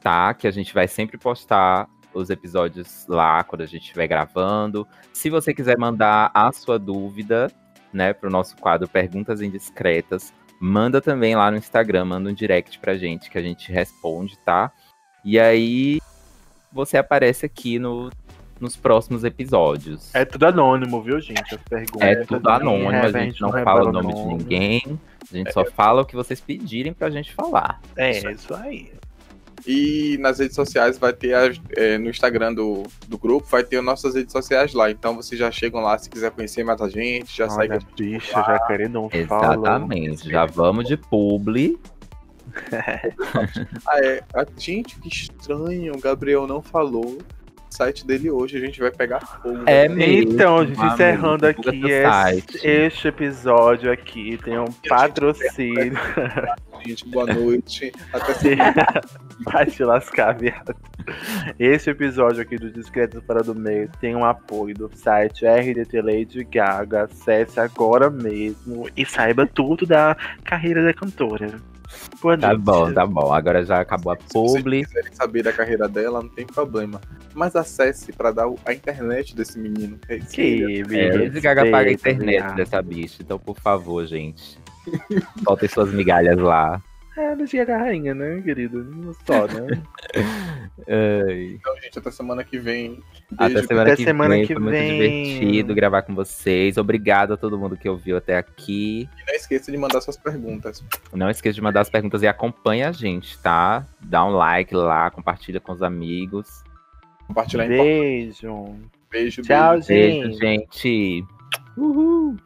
tá? Que a gente vai sempre postar os episódios lá quando a gente estiver gravando. Se você quiser mandar a sua dúvida, né, pro nosso quadro Perguntas Indiscretas, manda também lá no Instagram, manda um direct pra gente que a gente responde, tá? E aí você aparece aqui no, nos próximos episódios. É tudo anônimo, viu, gente? As perguntas. É tudo anônimo, a revela, gente não revela fala o nome de ninguém. A gente só fala o que vocês pedirem pra gente falar. É, isso aí. E nas redes sociais vai ter as- é, no Instagram do, do grupo, vai ter as nossas redes sociais lá. Então vocês já chegam lá se quiser conhecer mais a gente, já segue a Olha, gente. bicho, já querendo um follow. Exatamente. Já vamos de publi. Ah, é, a gente, que estranho, o Gabriel não falou site dele hoje, a gente vai pegar fogo. É né? mesmo, Então, gente, amigo, encerrando aqui esse, este episódio aqui, tem um patrocínio. Gente, boa noite. Até semana. Vai te lascar, viado. Esse episódio aqui do Discreto Fora do Meio tem um apoio do site RDT Lady Gaga. Acesse agora mesmo e saiba tudo da carreira da cantora. Boa Tá noite. bom, tá bom. Agora já acabou a Se vocês publi. quiserem saber da carreira dela, não tem problema. Mas acesse pra dar a internet desse menino. É. Que me É, Gaga paga a internet viado. dessa bicha. Então, por favor, gente. Soltem suas migalhas lá. É, Lady Gaga rainha, né, querido? Não Só, né? Ai. Então, gente, até semana que vem. Até Beijo. semana, Até que, semana vem. que Foi muito vem. divertido gravar com vocês. Obrigado a todo mundo que ouviu até aqui. E não esqueça de mandar suas perguntas. Não esqueça de mandar as perguntas e acompanha a gente, tá? Dá um like lá, compartilha com os amigos. Compartilhar em Beijo. Beijo, Tchau, beijo. Beijo, gente. Uhul.